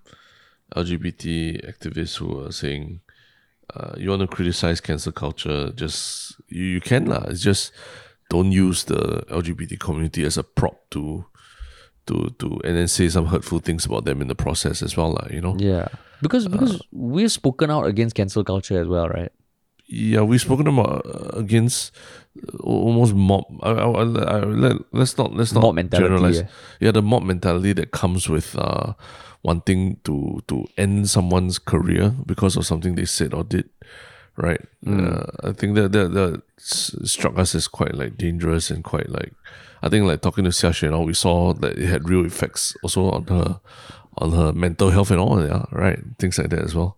S2: LGBT activists who were saying, uh, you want to criticize cancel culture, just you, you can lah. It's just don't use the LGBT community as a prop to to to and then say some hurtful things about them in the process as well lah. You know.
S1: Yeah, because because we've spoken out against cancel culture as well, right?
S2: Yeah, we've spoken about uh, against uh, almost mob. I, I, I, let, let's not let's not
S1: Mob mentality,
S2: generalize.
S1: yeah.
S2: Yeah, the mob mentality that comes with uh, wanting to to end someone's career because of something they said or did. Right.
S1: Hmm.
S2: Uh, I think that that that struck us as quite like dangerous and quite like. I think like talking to Xia know, we saw that it had real effects also on her on her mental health and all. Yeah, right. Things like that as well.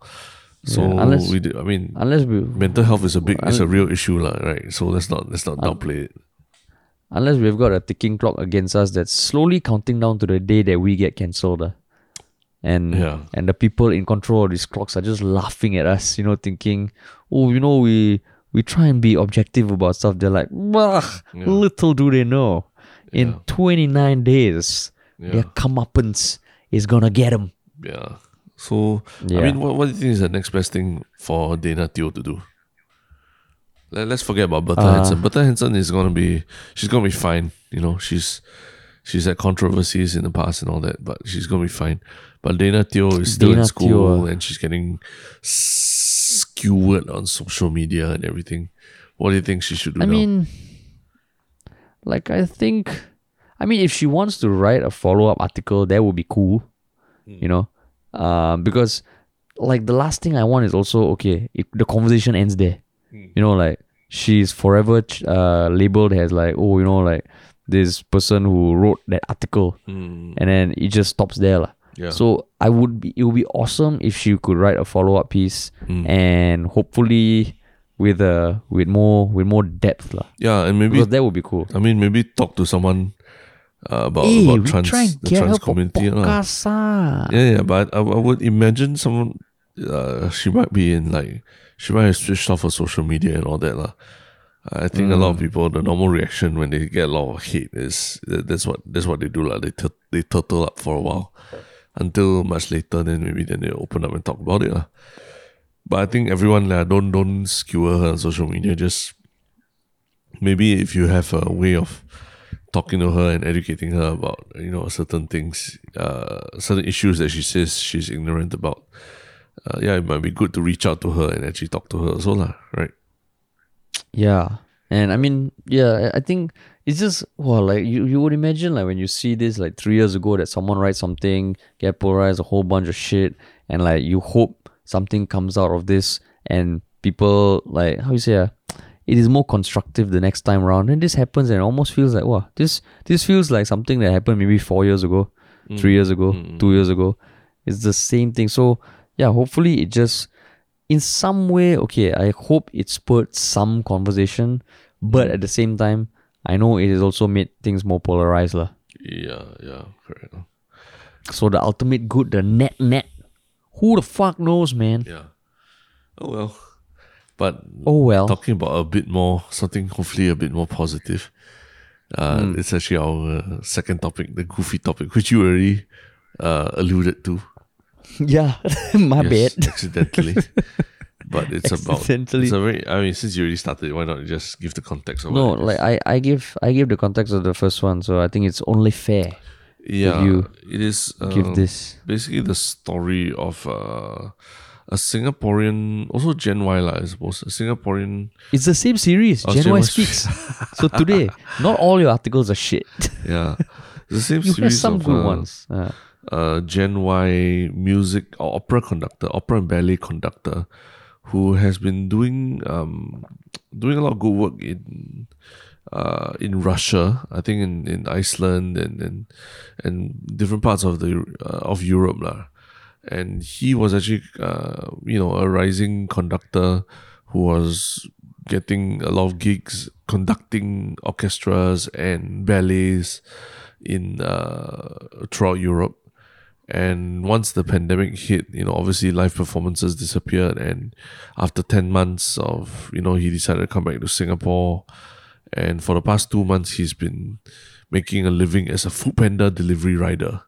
S2: So
S1: Yeah, unless-
S2: we did, I mean,
S1: Unless we
S2: mental health is a big it's a real issue lah, right so let's not let's not downplay it
S1: unless we've got a ticking clock against us that's slowly counting down to the day that we get cancelled. ah. And
S2: Yeah.
S1: and the people in control of these clocks are just laughing at us, you know, thinking, oh, you know, we we try and be objective about stuff. They're like,
S2: Yeah.
S1: little do they know, in
S2: Yeah.
S1: 29 days, their comeuppance is gonna get them.
S2: yeah so i mean what, what do you think is the next best thing for dana Teoh to do let, us forget about Bertha
S1: Uh.
S2: Henson. Bertha Henson is gonna be she's gonna be fine. You know, she's she's had controversies in the past and all that, but she's gonna be fine. But Dana Teoh is still in school
S1: Teoh,
S2: and she's getting skewered on social media and everything. What do you think she should do
S1: I
S2: now?
S1: mean, like I think, I mean, if she wants to write a follow up article, that would be cool,
S2: Hmm.
S1: you know, um, because like the last thing I want is also okay. If the conversation ends there,
S2: Hmm.
S1: you know, like she's forever uh, labeled as like oh, you know, like this person who wrote that article,
S2: Hmm,
S1: and then it just stops there, lah.
S2: Yeah.
S1: So I would be it would be awesome if she could write a follow up piece
S2: Hmm.
S1: and hopefully with uh with more with more depth lah.
S2: yeah, and maybe
S1: Because that would be cool.
S2: I mean maybe talk to someone uh, about,
S1: Hey,
S2: about trans
S1: try and
S2: the
S1: get
S2: trans community.
S1: podcast ah.
S2: Yeah, yeah, but I, I would imagine someone, uh, she might be in like, she might have switched off her social media and all that. lah. I think a lot of people, the normal reaction when they get a lot of hate is that's what that's what they do. lah. They tur- they turtle up for a while until much later, then maybe then they open up and talk about it. lah. But I think everyone, lah, don't don't skewer her on social media. Just maybe if you have a way of talking to her and educating her about you know certain things, uh, certain issues that she says she's ignorant about. Uh, yeah, it might be good to reach out to her and actually talk to her also, lah, right?
S1: Yeah. And I mean, yeah, I think it's just well, like you, you would imagine like when you see this like three years ago that someone writes something, get polarized a whole bunch of shit, and like you hope something comes out of this and people like how you say uh, it is more constructive the next time around. And this happens and it almost feels like wow, this this feels like something that happened maybe four years ago, mm, three years ago, mm, mm. two years ago. It's the same thing. So yeah, hopefully it just in some way, okay, I hope it spurred some conversation, but at the same time, I know it has also made things more polarized. lah.
S2: Yeah, yeah, correct.
S1: So the ultimate good, the net net, who the fuck knows, man?
S2: Yeah. Oh well. But
S1: Oh well.
S2: talking about a bit more, something hopefully a bit more positive. Uh, It's actually our uh, second topic, the goofy topic, which you already uh, alluded to.
S1: yeah, my
S2: Yes,
S1: bad.
S2: accidentally. but it's about it's a very. I mean, since you already started, why not just give the context of
S1: No,
S2: what it is?
S1: like I, I give I give the context of the first one, so I think it's only fair
S2: yeah,
S1: you
S2: it is. Uh,
S1: give this.
S2: basically the story of uh, a Singaporean, also Gen Y, lah, I suppose, a Singaporean.
S1: It's the same series.
S2: Oh,
S1: Gen
S2: Gen
S1: Y
S2: Y
S1: speaks. so today, not all your articles are shit.
S2: Yeah, the same
S1: you
S2: series
S1: some
S2: of
S1: good
S2: uh,
S1: ones. Uh,
S2: uh, Gen Y music or opera conductor, opera and ballet conductor, who has been doing um, doing a lot of good work in uh, in Russia, I think in, in Iceland and, and and different parts of the uh, of Europe lah. And he was actually uh, you know a rising conductor who was getting a lot of gigs conducting orchestras and ballets in uh, throughout Europe. And once the pandemic hit, you know, obviously live performances disappeared. And after 10 months of, you know, he decided to come back to Singapore. And for the past two months, he's been making a living as a food panda delivery rider.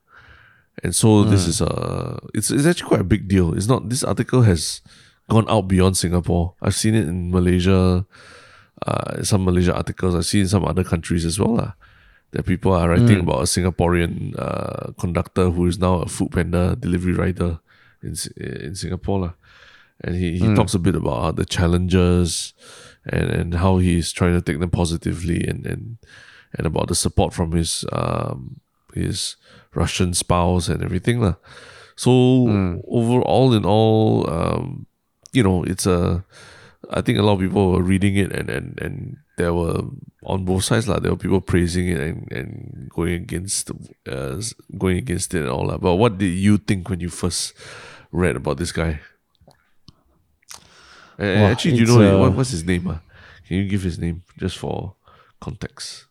S2: And so this is a, it's, it's actually quite a big deal. It's not, this article has gone out beyond Singapore. I've seen it in Malaysia, uh, some Malaysia articles. I've seen in some other countries as well. lah that people are writing about a Singaporean uh, conductor who is now a food panda delivery rider in in Singapore. lah. And he, he talks a bit about the challenges and, and how he's trying to take them positively and, and and about the support from his um, his Russian spouse and everything. lah. So overall in all, um, you know, it's a I think a lot of people were reading it and and, and there were on both sides lah. There were people praising it and, and going against uh, going against it and all that. But what did you think when you first read about this guy? Uh,
S1: Wow,
S2: actually, do you know
S1: uh,
S2: what, what's his name? ah? Can you give his name just for context?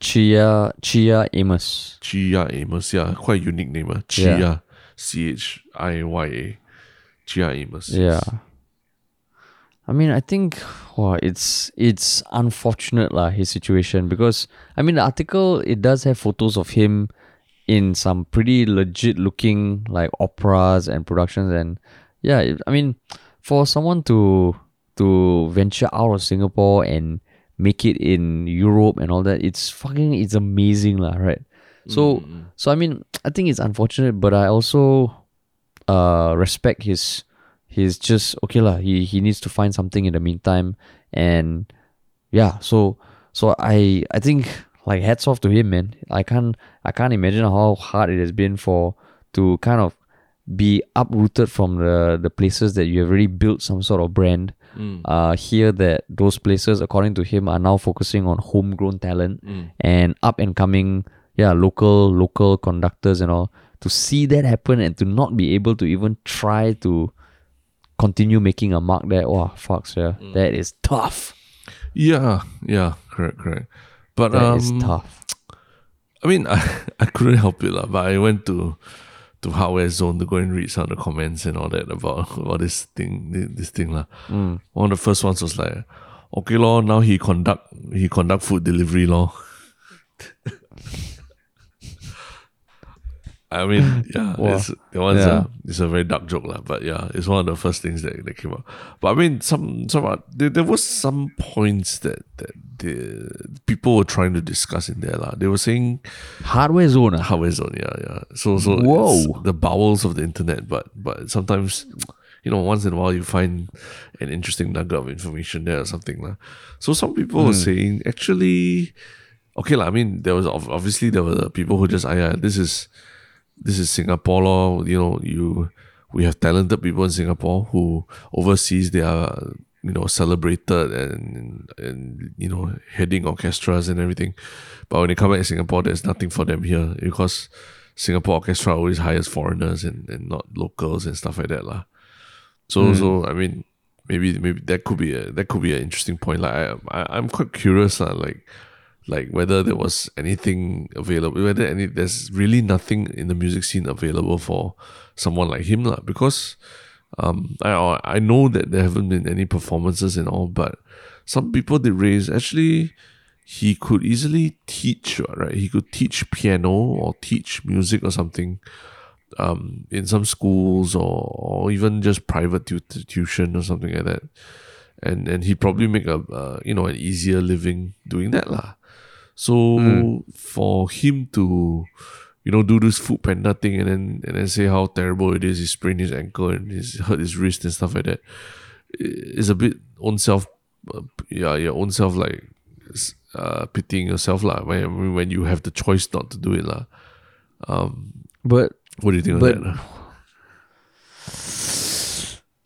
S1: Chiya Chiya Amos.
S2: Chiya Amos, yeah, quite a unique name.
S1: Yeah.
S2: Chiya, C H I Y A, Chiya Amos.
S1: Yeah. I mean, I think wow, it's it's unfortunate lah his situation because I mean the article it does have photos of him in some pretty legit looking like operas and productions and yeah, it, I mean for someone to to venture out of Singapore and make it in Europe and all that. It's fucking it's amazing lah, right? So so I mean I think it's unfortunate, but I also uh respect his his just okay lah. He he needs to find something in the meantime, and yeah. So so I I think like hats off to him, man. I can't I can't imagine how hard it has been for to kind of be uprooted from the the places that you have already built some sort of brand. Uh, here that those places, according to him, are now focusing on homegrown talent and up and coming, yeah, local local conductors and all. To see that happen and to not be able to even try to continue making a mark there, oh fucks yeah, that is tough.
S2: Yeah, yeah, correct, correct. But
S1: That
S2: um,
S1: is tough.
S2: I mean, I, I couldn't help it, lah. but I went to to Hardware Zone to go and read some of the comments and all that about, about this thing, this thing. lah.
S1: Mm.
S2: One of the first ones was like, okay, law, now he conduct he conduct food delivery, law. I mean, yeah,
S1: Wow.
S2: it's, that one's
S1: Yeah.
S2: a, it's a very dark joke, lah. But yeah, it's one of the first things that, that came up. But I mean, some some are- there, there was some points that that the people were trying to discuss in there, lah. They were saying
S1: Hardware zone. ah.
S2: hardware zone, yeah, yeah. So so
S1: Whoa.
S2: it's the bowels of the internet, but but sometimes you know, once in a while you find an interesting nugget of information there or something. lah. So some people were saying actually okay, lah, I mean there was obviously there were people who just ah, yeah, this is this is Singapore law, you know, you we have talented people in Singapore who overseas they are you know celebrated and and you know heading orchestras and everything. But when they come back to Singapore there's nothing for them here because Singapore orchestra always hires foreigners and, and not locals and stuff like that lah. so hmm. so I mean maybe maybe that could be a that could be an interesting point. Like I, I I'm quite curious lah, like like whether there was anything available whether any there's really nothing in the music scene available for someone like him lah. because um I I know that there haven't been any performances and all but some people did raise actually he could easily teach right? He could teach piano or teach music or something um in some schools or, or even just private tuition or something like that. And and he probably make a uh, you know an easier living doing that lah so for him to, you know, do this food panda thing and then and then say how terrible it is, he sprained his ankle and he's hurt his wrist and stuff like that, i- a bit own self, uh, yeah, your own self like uh, pitying yourself lah. When when you have the choice not to do it lah.
S1: But
S2: What do you think
S1: But-
S2: of that?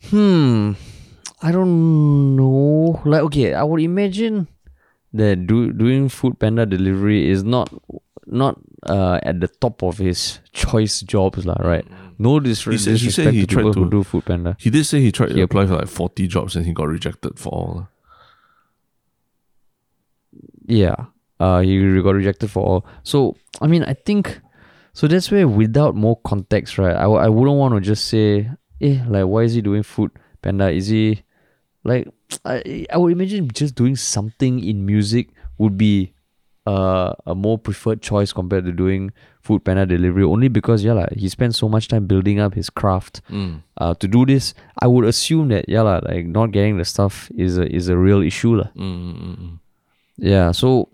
S1: Hmm. I don't know. Like, okay, I would imagine that do, doing food panda delivery is not not uh, at the top of his choice jobs, lah. Right? No disre-
S2: He said- he said he
S1: to people
S2: tried
S1: who
S2: to-
S1: do food panda.
S2: He did say he tried to apply for like forty jobs and he got rejected for all.
S1: Yeah. Uh, he got rejected for all. So I mean, I think so. That's where without more context, right? I, I wouldn't want to just say, eh, like why is he doing food panda? Is he like I I would imagine just doing something in music would be uh, a more preferred choice compared to doing food panda delivery only because yeah like, he spent so much time building up his craft uh, to do this i would assume that yeah lah, like not getting the stuff is a, is a real issue lah.
S2: Mm, mm, mm.
S1: Yeah, so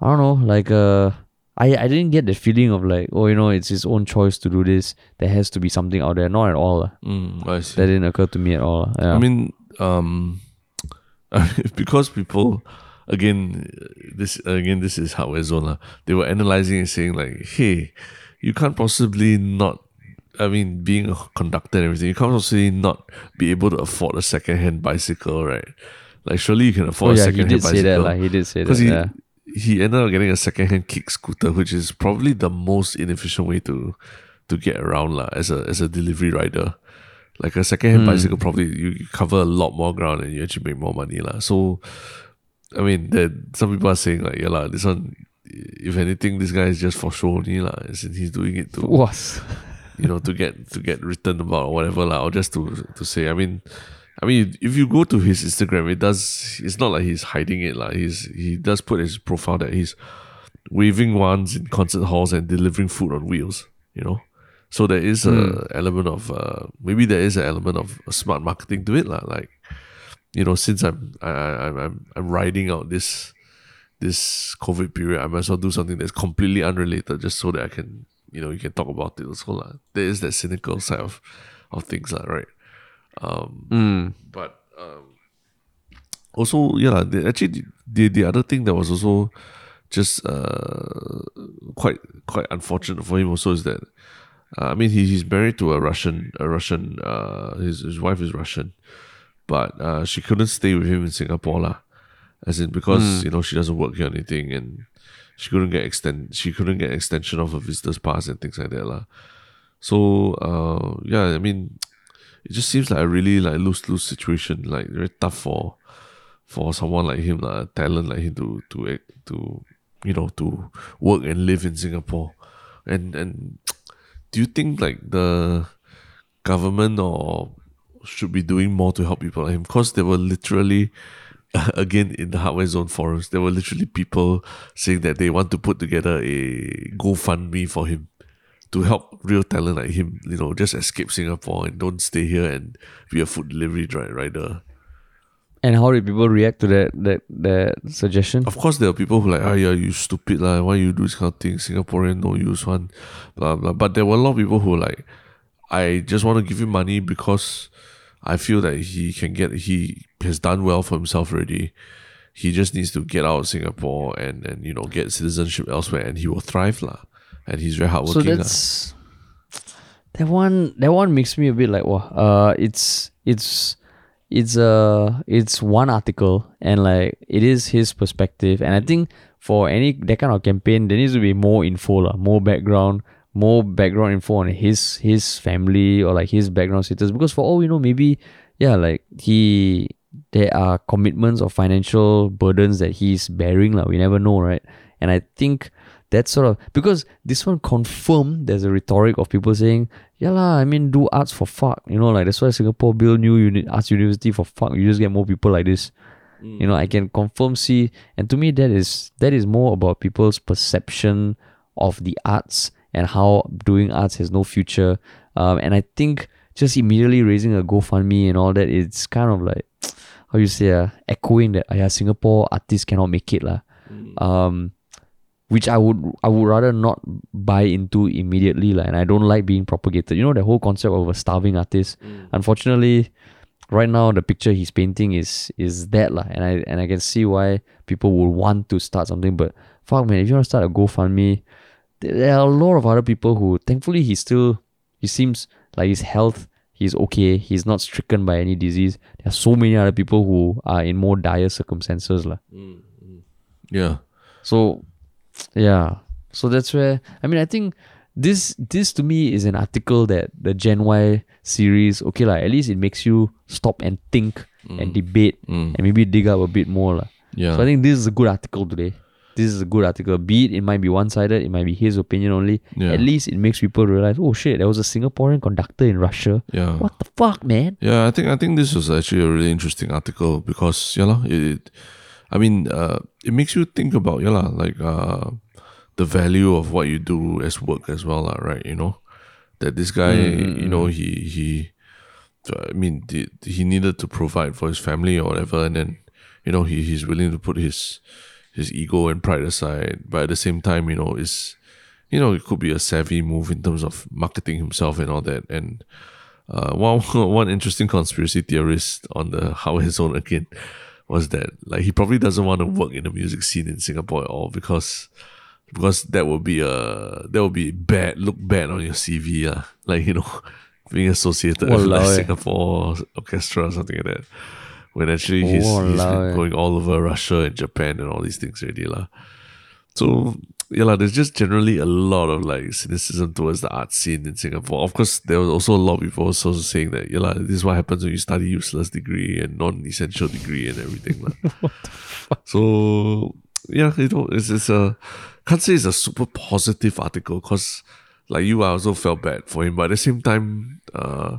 S1: I don't know, like uh I, I didn't get the feeling of like, oh, you know, it's his own choice to do this. There has to be something out there. Not at all.
S2: Mm, I see.
S1: That didn't occur to me at all. Yeah.
S2: I mean, um, because people, again, this again, this is hardware zone. lah. They were analyzing and saying like, hey, you can't possibly not. I mean, being a conductor and everything, you can't possibly not be able to afford a second-hand bicycle, right? Like, surely you can
S1: oh
S2: afford a
S1: yeah, he
S2: second-hand
S1: did say
S2: bicycle.
S1: that. Like, he did say that.
S2: He,
S1: yeah.
S2: he ended up getting a second-hand kick scooter, which is probably the most inefficient way to to get around lah, as a as a delivery rider. Like a second-hand hmm. bicycle, probably you cover a lot more ground and you actually make more money lah. So, I mean, then some people are saying like, yeah lah, this one, if anything, this guy is just for show only. As in he's doing it to
S1: Was.
S2: you know to get to get written about or whatever lah, or just to to say. I mean, I mean, if you go to his Instagram, it does. It's not like he's hiding it lah. He's he does put his profile that he's waving wands in concert halls and delivering food on wheels. You know, so there is a element of uh, maybe there is an element of smart marketing to it lah. Like you know, since I'm I, I, I'm I'm riding out this this COVID period, I might as well do something that's completely unrelated, just so that I can you know you can talk about it also lah. There is that cynical side of of things lah, right? Um,
S1: Mm.
S2: but um, also yeah, the, actually the the other thing that was also just uh quite quite unfortunate for him also is that uh, I mean he, he's married to a Russian a Russian uh his his wife is Russian, but uh she couldn't stay with him in Singapore lah, as in because you know she doesn't work here or anything and she couldn't get extend she couldn't get extension of her visitor's pass and things like that lah. So uh yeah, I mean it just seems like a really like lose lose situation, like very tough for for someone like him, like a talent like him to to to you know to work and live in Singapore. And and do you think like the government or should be doing more to help people like him? Because there were literally again in the hardware zone forums, there were literally people saying that they want to put together a GoFundMe for him to help real talent like him, you know, just escape Singapore and don't stay here and be a food delivery dri- rider.
S1: And how did people react to that that that suggestion?
S2: Of course, there are people who are like, ah, yeah, you stupid lah. Why you do this kind of thing? Singaporean no use one, blah blah. But there were a lot of people who were like, I just want to give him money because I feel that he can get he has done well for himself already. He just needs to get out of Singapore and and you know get citizenship elsewhere, and he will thrive lah. And he's very
S1: So
S2: hardworking. lah.
S1: that's that one. That one makes me a bit like, wow. Uh, it's it's it's uh it's one article and like it is his perspective, and I think for any that kind of campaign, there needs to be more info, lah, more background, more background info on his his family or like his background status. Because for all we know, maybe yeah, like he there are commitments or financial burdens that he's bearing, like we never know, right? And I think that's sort of because this one confirmed there's a rhetoric of people saying, Yeah lah, I mean do arts for fuck. You know, like that's why Singapore build new uni- arts university for fuck. You just get more people like this. You know, I can confirm see and to me that is that is more about people's perception of the arts and how doing arts has no future. Um, and I think just immediately raising a GoFundMe and all that, it's kind of like how you say uh, echoing that yeah, Singapore artists cannot make it lah. Um, which I would I would rather not buy into immediately like, and I don't like being propagated. You know the whole concept of a starving artist. Mm. Unfortunately, right now the picture he's painting is is that lah, and I and I can see why people would want to start something. But fuck man, if you want to start a GoFundMe, there there are a lot of other people who thankfully he still he seems like his health he's okay he's not stricken by any disease there are so many other people who are in more dire circumstances lah. Mm, mm.
S2: yeah.
S1: So yeah. So that's where I mean I think this this to me is an article that the Gen Y series, okay, like at least it makes you stop and think and debate
S2: Mm.
S1: and maybe dig up a bit more. lah.
S2: Yeah.
S1: So I think this is a good article today. This is a good article. Be it it might be one sided, it might be his opinion only.
S2: Yeah.
S1: At least it makes people realize, oh shit, there was a Singaporean conductor in Russia.
S2: yeah.
S1: What the fuck, man?
S2: Yeah, I think I think this was actually a really interesting article because you know it, it I mean, uh, it makes you think about yeah, lah, like uh, the value of what you do as work as well, lah, right? You know, that this guy, you know, he he, I mean, he needed to provide for his family or whatever, and then you know he he's willing to put his his ego and pride aside, but at the same time, you know, is you know, it could be a savvy move in terms of marketing himself and all that, and uh, one one interesting conspiracy theorist on the Hardware Zone again was that like he probably doesn't want to work in the music scene in Singapore at all because because that would be a that would be bad look bad on your CV uh, like you know being associated with like
S1: eh.
S2: Singapore orchestra or something like that when actually he's, he's
S1: Walao
S2: been
S1: eh.
S2: going all over Russia and Japan and all these things already lah. So yeah, lah, there's just generally a lot of like cynicism towards the art scene in Singapore. Of course, there was also a lot of people also saying that yeah, lah, this is what happens when you study useless degree and non-essential degree and everything. lah. So yeah, you know, it's it's a can't say it's a super positive article because like you, I also felt bad for him, but at the same time, uh,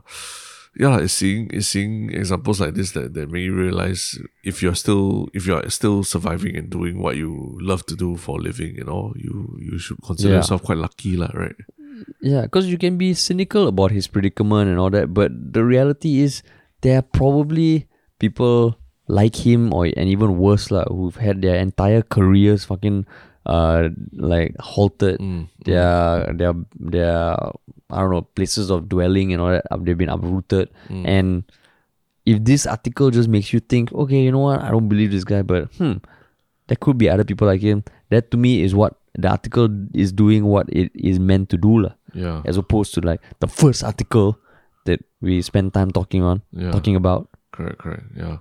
S2: yeah, it's seeing it's seeing examples like this that, that make you realize if you're still if you're still surviving and doing what you love to do for a living, you know, you you should consider
S1: Yeah.
S2: yourself quite lucky, lah, right?
S1: Yeah, because you can be cynical about his predicament and all that, but the reality is there are probably people like him or and even worse lah, who've had their entire careers fucking uh like halted.
S2: Mm.
S1: Their their their I don't know places of dwelling and all that. uh, They've been uprooted.
S2: Mm.
S1: And if this article just makes you think, okay, you know what, I don't believe this guy, but hmm, there could be other people like him. That to me is what the article is doing. What it is meant to do, lah
S2: Yeah.
S1: as opposed to like the first article that we spend time talking on
S2: Yeah.
S1: talking about
S2: Correct, correct. Yeah.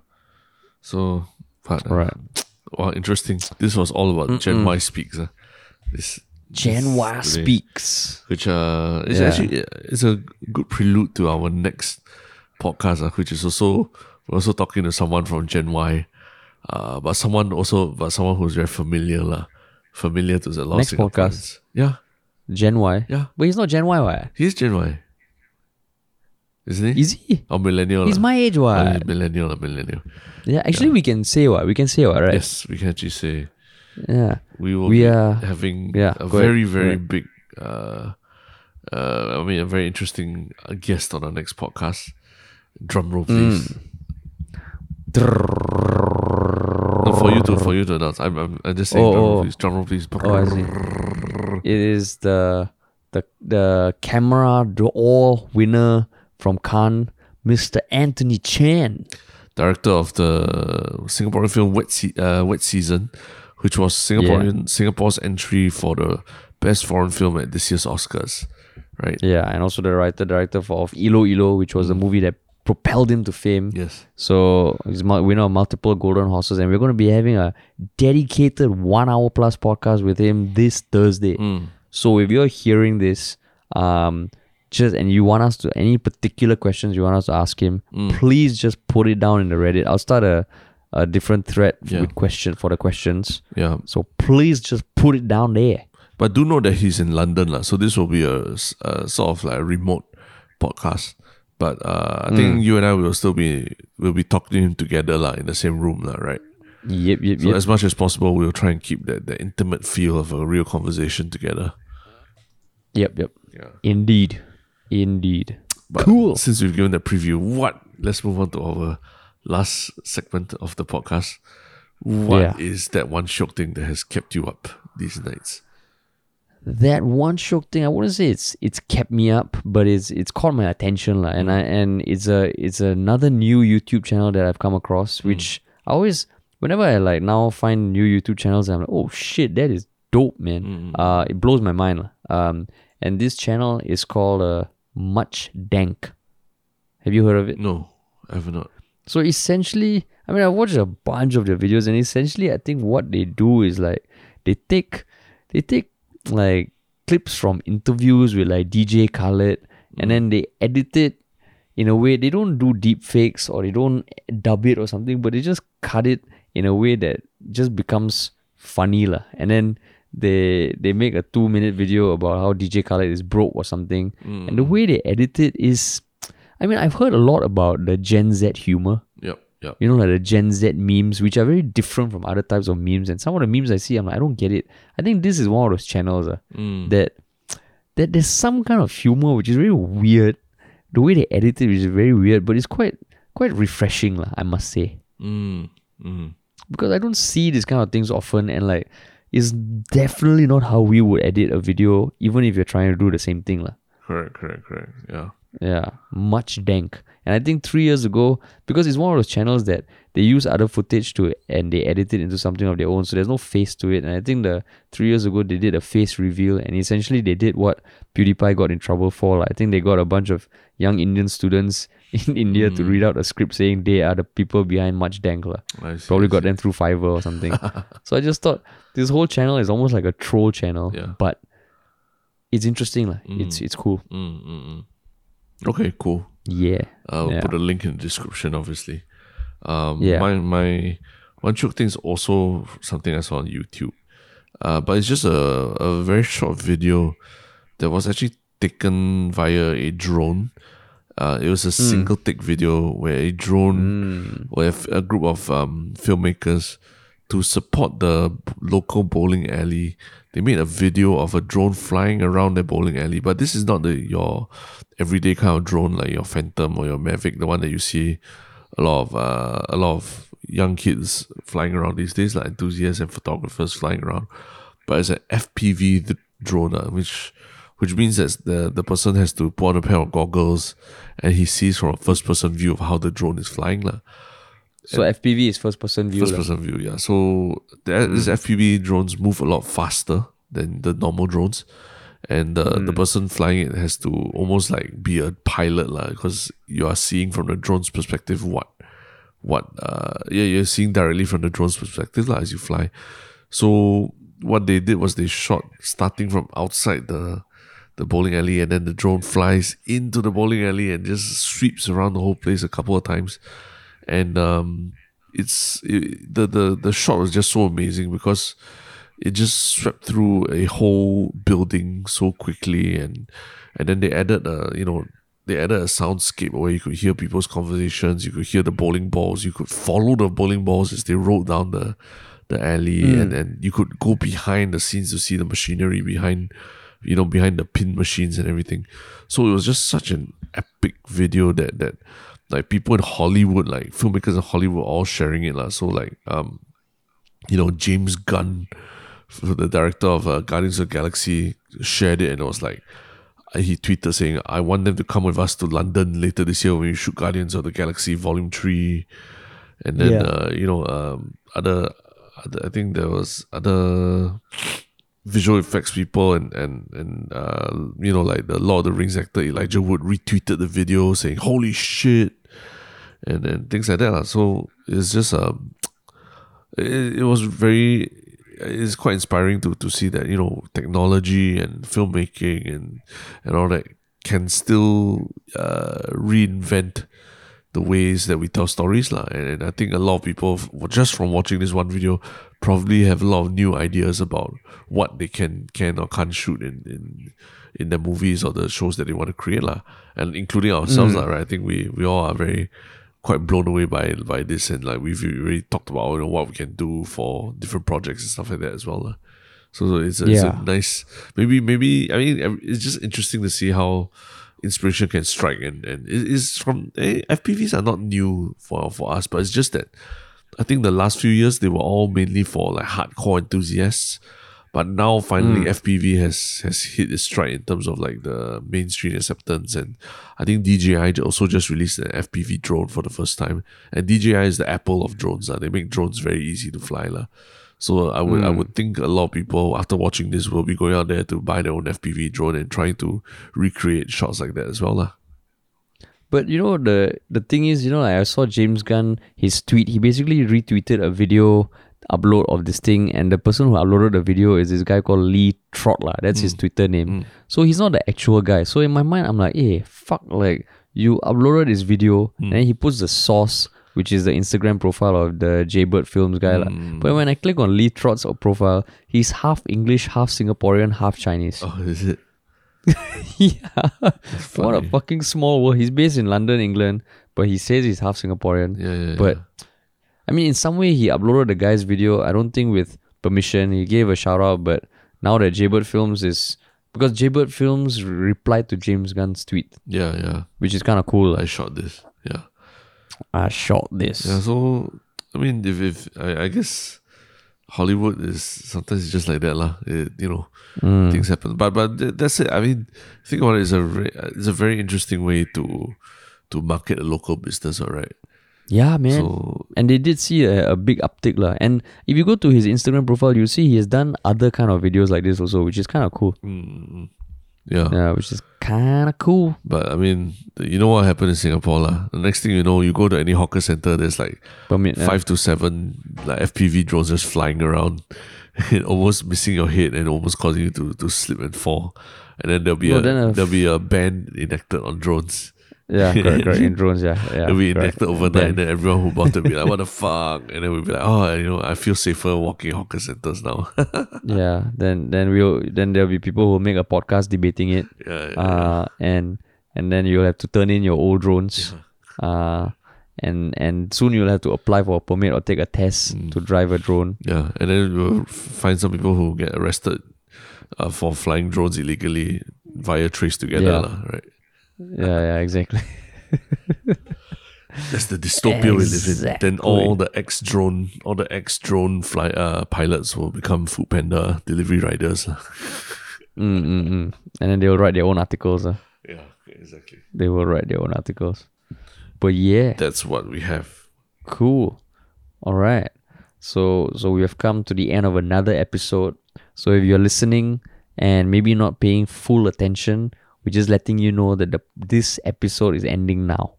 S2: So, but, uh,
S1: right
S2: wow, interesting. This was all about Gen Y Speaks. Uh, this
S1: gen y
S2: this
S1: speaks
S2: Which uh, is
S1: Yeah.
S2: actually it's a good prelude to our next podcast, uh, which is also we're also talking to someone from Gen Y, uh, but someone also but someone who's very familiar lah, familiar to the lot
S1: Next podcast.
S2: Yeah,
S1: gen y
S2: yeah.
S1: but he's not gen y why
S2: He's Gen Y, isn't he?
S1: is he
S2: or millennial?
S1: he's
S2: lah.
S1: my age
S2: Oh,
S1: why
S2: he's millennial, lah, millennial.
S1: yeah actually we can say what we can say what right
S2: Yes, we can actually say
S1: yeah
S2: we will
S1: We
S2: be
S1: are-
S2: having
S1: yeah,
S2: a
S1: go ahead,
S2: very very big uh uh I mean a very interesting uh, guest on our next podcast. Drum roll please.
S1: Mm.
S2: No, for you to for you to announce. I'm I'm, I'm just saying
S1: Oh,
S2: drum roll
S1: oh.
S2: please. Drum roll please.
S1: Oh, it is the the the Caméra d'Or winner from Cannes Mr. Anthony Chen
S2: Director of the Singaporean film Wet Se- uh, Wet Season, which was Singaporean Singapore's entry for the best foreign film at this year's Oscars. Right?
S1: yeah and also the writer director for of Ilo Ilo which was the movie that propelled him to fame
S2: Yes.
S1: So he's winner of multiple golden horses, and we're going to be having a dedicated one hour plus podcast with him this Thursday.
S2: Mm.
S1: So if you're hearing this, um, just and you want us to any particular questions you want us to ask him,
S2: Mm.
S1: please just put it down in the Reddit. I'll start a, a different thread
S2: Yeah.
S1: with question for the questions.
S2: Yeah.
S1: So please just put it down there.
S2: But do know that he's in London, lah. So this will be a, sort of like a remote podcast. But uh, I
S1: Mm.
S2: think you and I will still be will be talking to him together, lah, in the same room, lah, right?
S1: Yep, yep,
S2: So
S1: yep.
S2: as much as possible, we'll try and keep that, that intimate feel of a real conversation together.
S1: Yep, yep.
S2: Yeah.
S1: Indeed. Indeed.
S2: But
S1: Cool.
S2: Since we've given the preview, what? Let's move on to our last segment of the podcast. What is
S1: Yeah.
S2: that one shiok thing that has kept you up these nights?
S1: that one shiok thing, I wouldn't say it's it's kept me up, but it's it's caught my attention, lah. And I and it's a it's another new YouTube channel that I've come across, which I always whenever I like now find new YouTube channels, I'm like, oh shit, that is dope, man. Uh, it blows my mind. Um, and this channel is called uh, Much Dank. Have you heard of it?
S2: No, I have not.
S1: So essentially, I mean, I watched a bunch of their videos, and essentially, I think what they do is like they take they take like clips from interviews with like DJ Khaled, and then they edit it in a way they don't do deep fakes or they don't dub it or something, but they just cut it in a way that just becomes funny lah. And then they they make a two minute video about how DJ Khaled is broke or something, and the way they edit it is, I mean, I've heard a lot about the Gen Z humor
S2: Yep, yep.
S1: you know, like the Gen Z memes, which are very different from other types of memes. And some of the memes I see, I'm like, I don't get it. I think this is one of those channels uh,
S2: Mm.
S1: that that there's some kind of humor which is very weird. The way they edit it is very weird, but it's quite quite refreshing, lah, I must say.
S2: Mm, mm.
S1: Because I don't see these kind of things often and like it's definitely not how we would edit a video, even if you're trying to do the same thing. lah.
S2: Correct, correct, correct. Yeah.
S1: Yeah, much dank. And I think three years ago, because it's one of those channels that they use other footage to and they edit it into something of their own, so there's no face to it. And I think the three years ago they did a face reveal, and essentially they did what PewDiePie got in trouble for. Like, I think they got a bunch of young Indian students in India to read out a script saying they are the people behind Much.
S2: I see,
S1: Probably got them through Fiverr or something. so I just thought this whole channel is almost like a troll channel,
S2: Yeah.
S1: but it's interesting. lah. It's it's cool.
S2: Mm, mm, mm. Okay, cool.
S1: Yeah.
S2: I'll
S1: Yeah.
S2: put a link in the description, obviously. Um,
S1: Yeah.
S2: My my one shiok thing is also something I saw on YouTube, uh, but it's just a a very short video that was actually taken via a drone. Uh, it was a
S1: Hmm.
S2: single take video where a drone, with a group of um, filmmakers, to support the local bowling alley. They made a video of a drone flying around the bowling alley, but this is not the your everyday kind of drone like your Phantom or your Mavic, the one that you see a lot of uh, a lot of young kids flying around these days, like enthusiasts and photographers flying around. But it's an FPV drone, uh, which which means that the the person has to put on a pair of goggles and he sees from a first person view of how the drone is flying. La.
S1: So FPV is first person view.
S2: First
S1: lah.
S2: person view, yeah. So the, these FPV drones move a lot faster than the normal drones. And the, the person flying it has to almost like be a pilot, because you are seeing from the drone's perspective what what uh yeah, you're seeing directly from the drone's perspective lah, as you fly. So what they did was they shot starting from outside the the bowling alley and then the drone flies into the bowling alley and just sweeps around the whole place a couple of times. And um, it's it, the the the shot was just so amazing because it just swept through a whole building so quickly. And and then they added a you know they added a soundscape where you could hear people's conversations. You could hear the bowling balls. You could follow the bowling balls as they rolled down the the alley. And and you could go behind the scenes to see the machinery behind you know behind the pin machines and everything so it was just such an epic video that that like people in Hollywood, like filmmakers in Hollywood, all sharing it. lah. So like um, you know, James Gunn, the director of uh, Guardians of the Galaxy, shared it and it was like uh, he tweeted saying, "I want them to come with us to London later this year when we shoot Guardians of the Galaxy Volume Three, and then
S1: Yeah.
S2: uh, you know um, other, other I think there was other visual effects people and and and uh, you know like the Lord of the Rings actor Elijah Wood retweeted the video saying holy shit and and things like that so it's just um it, it was very it's quite inspiring to to see that you know technology and filmmaking and and all that can still uh, reinvent the ways that we tell stories lah. And, and I think a lot of people just from watching this one video probably have a lot of new ideas about what they can can or can't shoot in in in the movies or the shows that they want to create lah. And including ourselves mm. lah, right? I think we we all are very quite blown away by by this and like we've already talked about you know what we can do for different projects and stuff like that as well. lah. So, so it's, a, it's a nice maybe maybe I mean it's just interesting to see how inspiration can strike and and it is from eh, FPVs are not new for for us, but it's just that I think the last few years they were all mainly for like hardcore enthusiasts. But now finally FPV has has hit its stride in terms of like the mainstream acceptance and I think DJI also just released an FPV drone for the first time. And DJI is the Apple of drones. Uh. They make drones very easy to fly. lah. So I would I hmm. would think a lot of people after watching this will be going out there to buy their own FPV drone and trying to recreate shots like that as well. lah.
S1: But you know the the thing is, you know, like I saw James Gunn his tweet. He basically retweeted a video upload of this thing, and the person who uploaded the video is this guy called Lee Trotler. That's his hmm. Twitter name. Hmm. So he's not the actual guy. So in my mind, I'm like, hey, fuck, like you uploaded this video, and then he puts the source. Which is the Instagram profile of the Jaybird Films guy. lah. Hmm. But when I click on Lee Trot's profile, he's half English, half Singaporean, half Chinese.
S2: Oh, is it?
S1: yeah. What a fucking small world. He's based in London, England, but he says he's half Singaporean.
S2: Yeah, yeah.
S1: But I mean, in some way, he uploaded the guy's video. I don't think with permission. He gave a shout out, but now that Jaybird Films is because Jaybird Films replied to James Gunn's tweet,
S2: yeah, yeah.
S1: which is kind of cool.
S2: I shot this.
S1: I shot this.
S2: Yeah, so I mean, if if I, I guess Hollywood is sometimes it's just like that, lah. It, you know,
S1: Mm.
S2: things happen. But but th- that's it. I mean, think about it. It's a re- it's a very interesting way to to market a local business. All right.
S1: Yeah, man.
S2: So
S1: and they did see a, a big uptick lah. And if you go to his Instagram profile, you see he has done other kind of videos like this also, which is kind of cool.
S2: mm, yeah.
S1: Yeah, which is kind of cool.
S2: But I mean, you know what happened in Singapore, lah. The next thing you know, you go to any hawker center, there's like
S1: Permit. yeah.
S2: Uh, five to seven like FPV drones just flying around, and almost missing your head and almost causing you to, to slip and fall. And then there'll be a
S1: a-
S2: there'll be a ban enacted on drones.
S1: Yeah, correct, correct. In drones, yeah. yeah
S2: It'll be
S1: correct.
S2: enacted overnight, and then everyone who bought it will be like, "What the fuck?" And then we'll be like, "Oh, you know, I feel safer walking hawker centers now."
S1: yeah, then then we'll then there'll be people who will make a podcast debating it.
S2: yeah, yeah,
S1: Uh and and then you'll have to turn in your old drones. Uh and and soon you'll have to apply for a permit or take a test
S2: Mm.
S1: to drive a drone.
S2: yeah. And then we'll find some people who get arrested uh, for flying drones illegally via Trace Together,
S1: Yeah.
S2: lah, right?
S1: Yeah, yeah, exactly.
S2: That's the dystopia we live in. Then all the ex drone, all the ex drone fly uh, pilots will become food panda delivery riders.
S1: Mm, mm, mm. And then they will write their own articles. Uh.
S2: yeah, exactly.
S1: They will write their own articles. But yeah,
S2: That's what we have.
S1: cool. All right. So so we have come to the end of another episode. So if you're listening and maybe not paying full attention, we're just letting you know that the, this episode is ending now.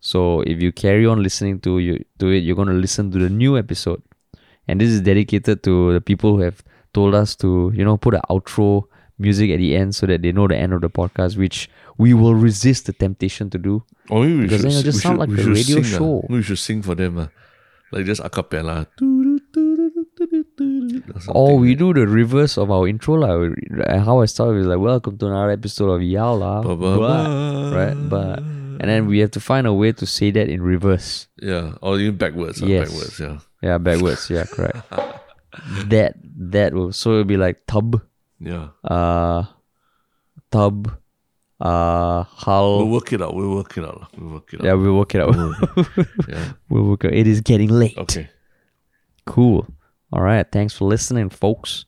S1: So if you carry on listening to you to it, you're gonna listen to the new episode. And this is dedicated to the people who have told us to, you know, put an outro music at the end so that they know the end of the podcast, which we will resist the temptation to do.
S2: Maybe we
S1: Because
S2: should,
S1: then it'll just sound
S2: should-
S1: like a radio
S2: sing,
S1: show.
S2: we should sing for them. ah. Like just a cappella.
S1: Or we do the reverse of our intro lah. How I start is like, welcome to another episode of Yao lah.
S2: Ba, ba, ba.
S1: right? But and then we have to find a way to say that in reverse.
S2: Yeah, or even backwards.
S1: Yes.
S2: Backwards, yeah.
S1: Yeah, backwards. Yeah, correct. that that will so it'll be like tub,
S2: Yeah.
S1: uh, tub, uh,
S2: We'll
S1: hull.
S2: work it out. We'll work it out. We'll work it out.
S1: Yeah, we'll work it out.
S2: yeah.
S1: we'll work it. It is getting late.
S2: Okay.
S1: Cool. All right. Thanks for listening, folks.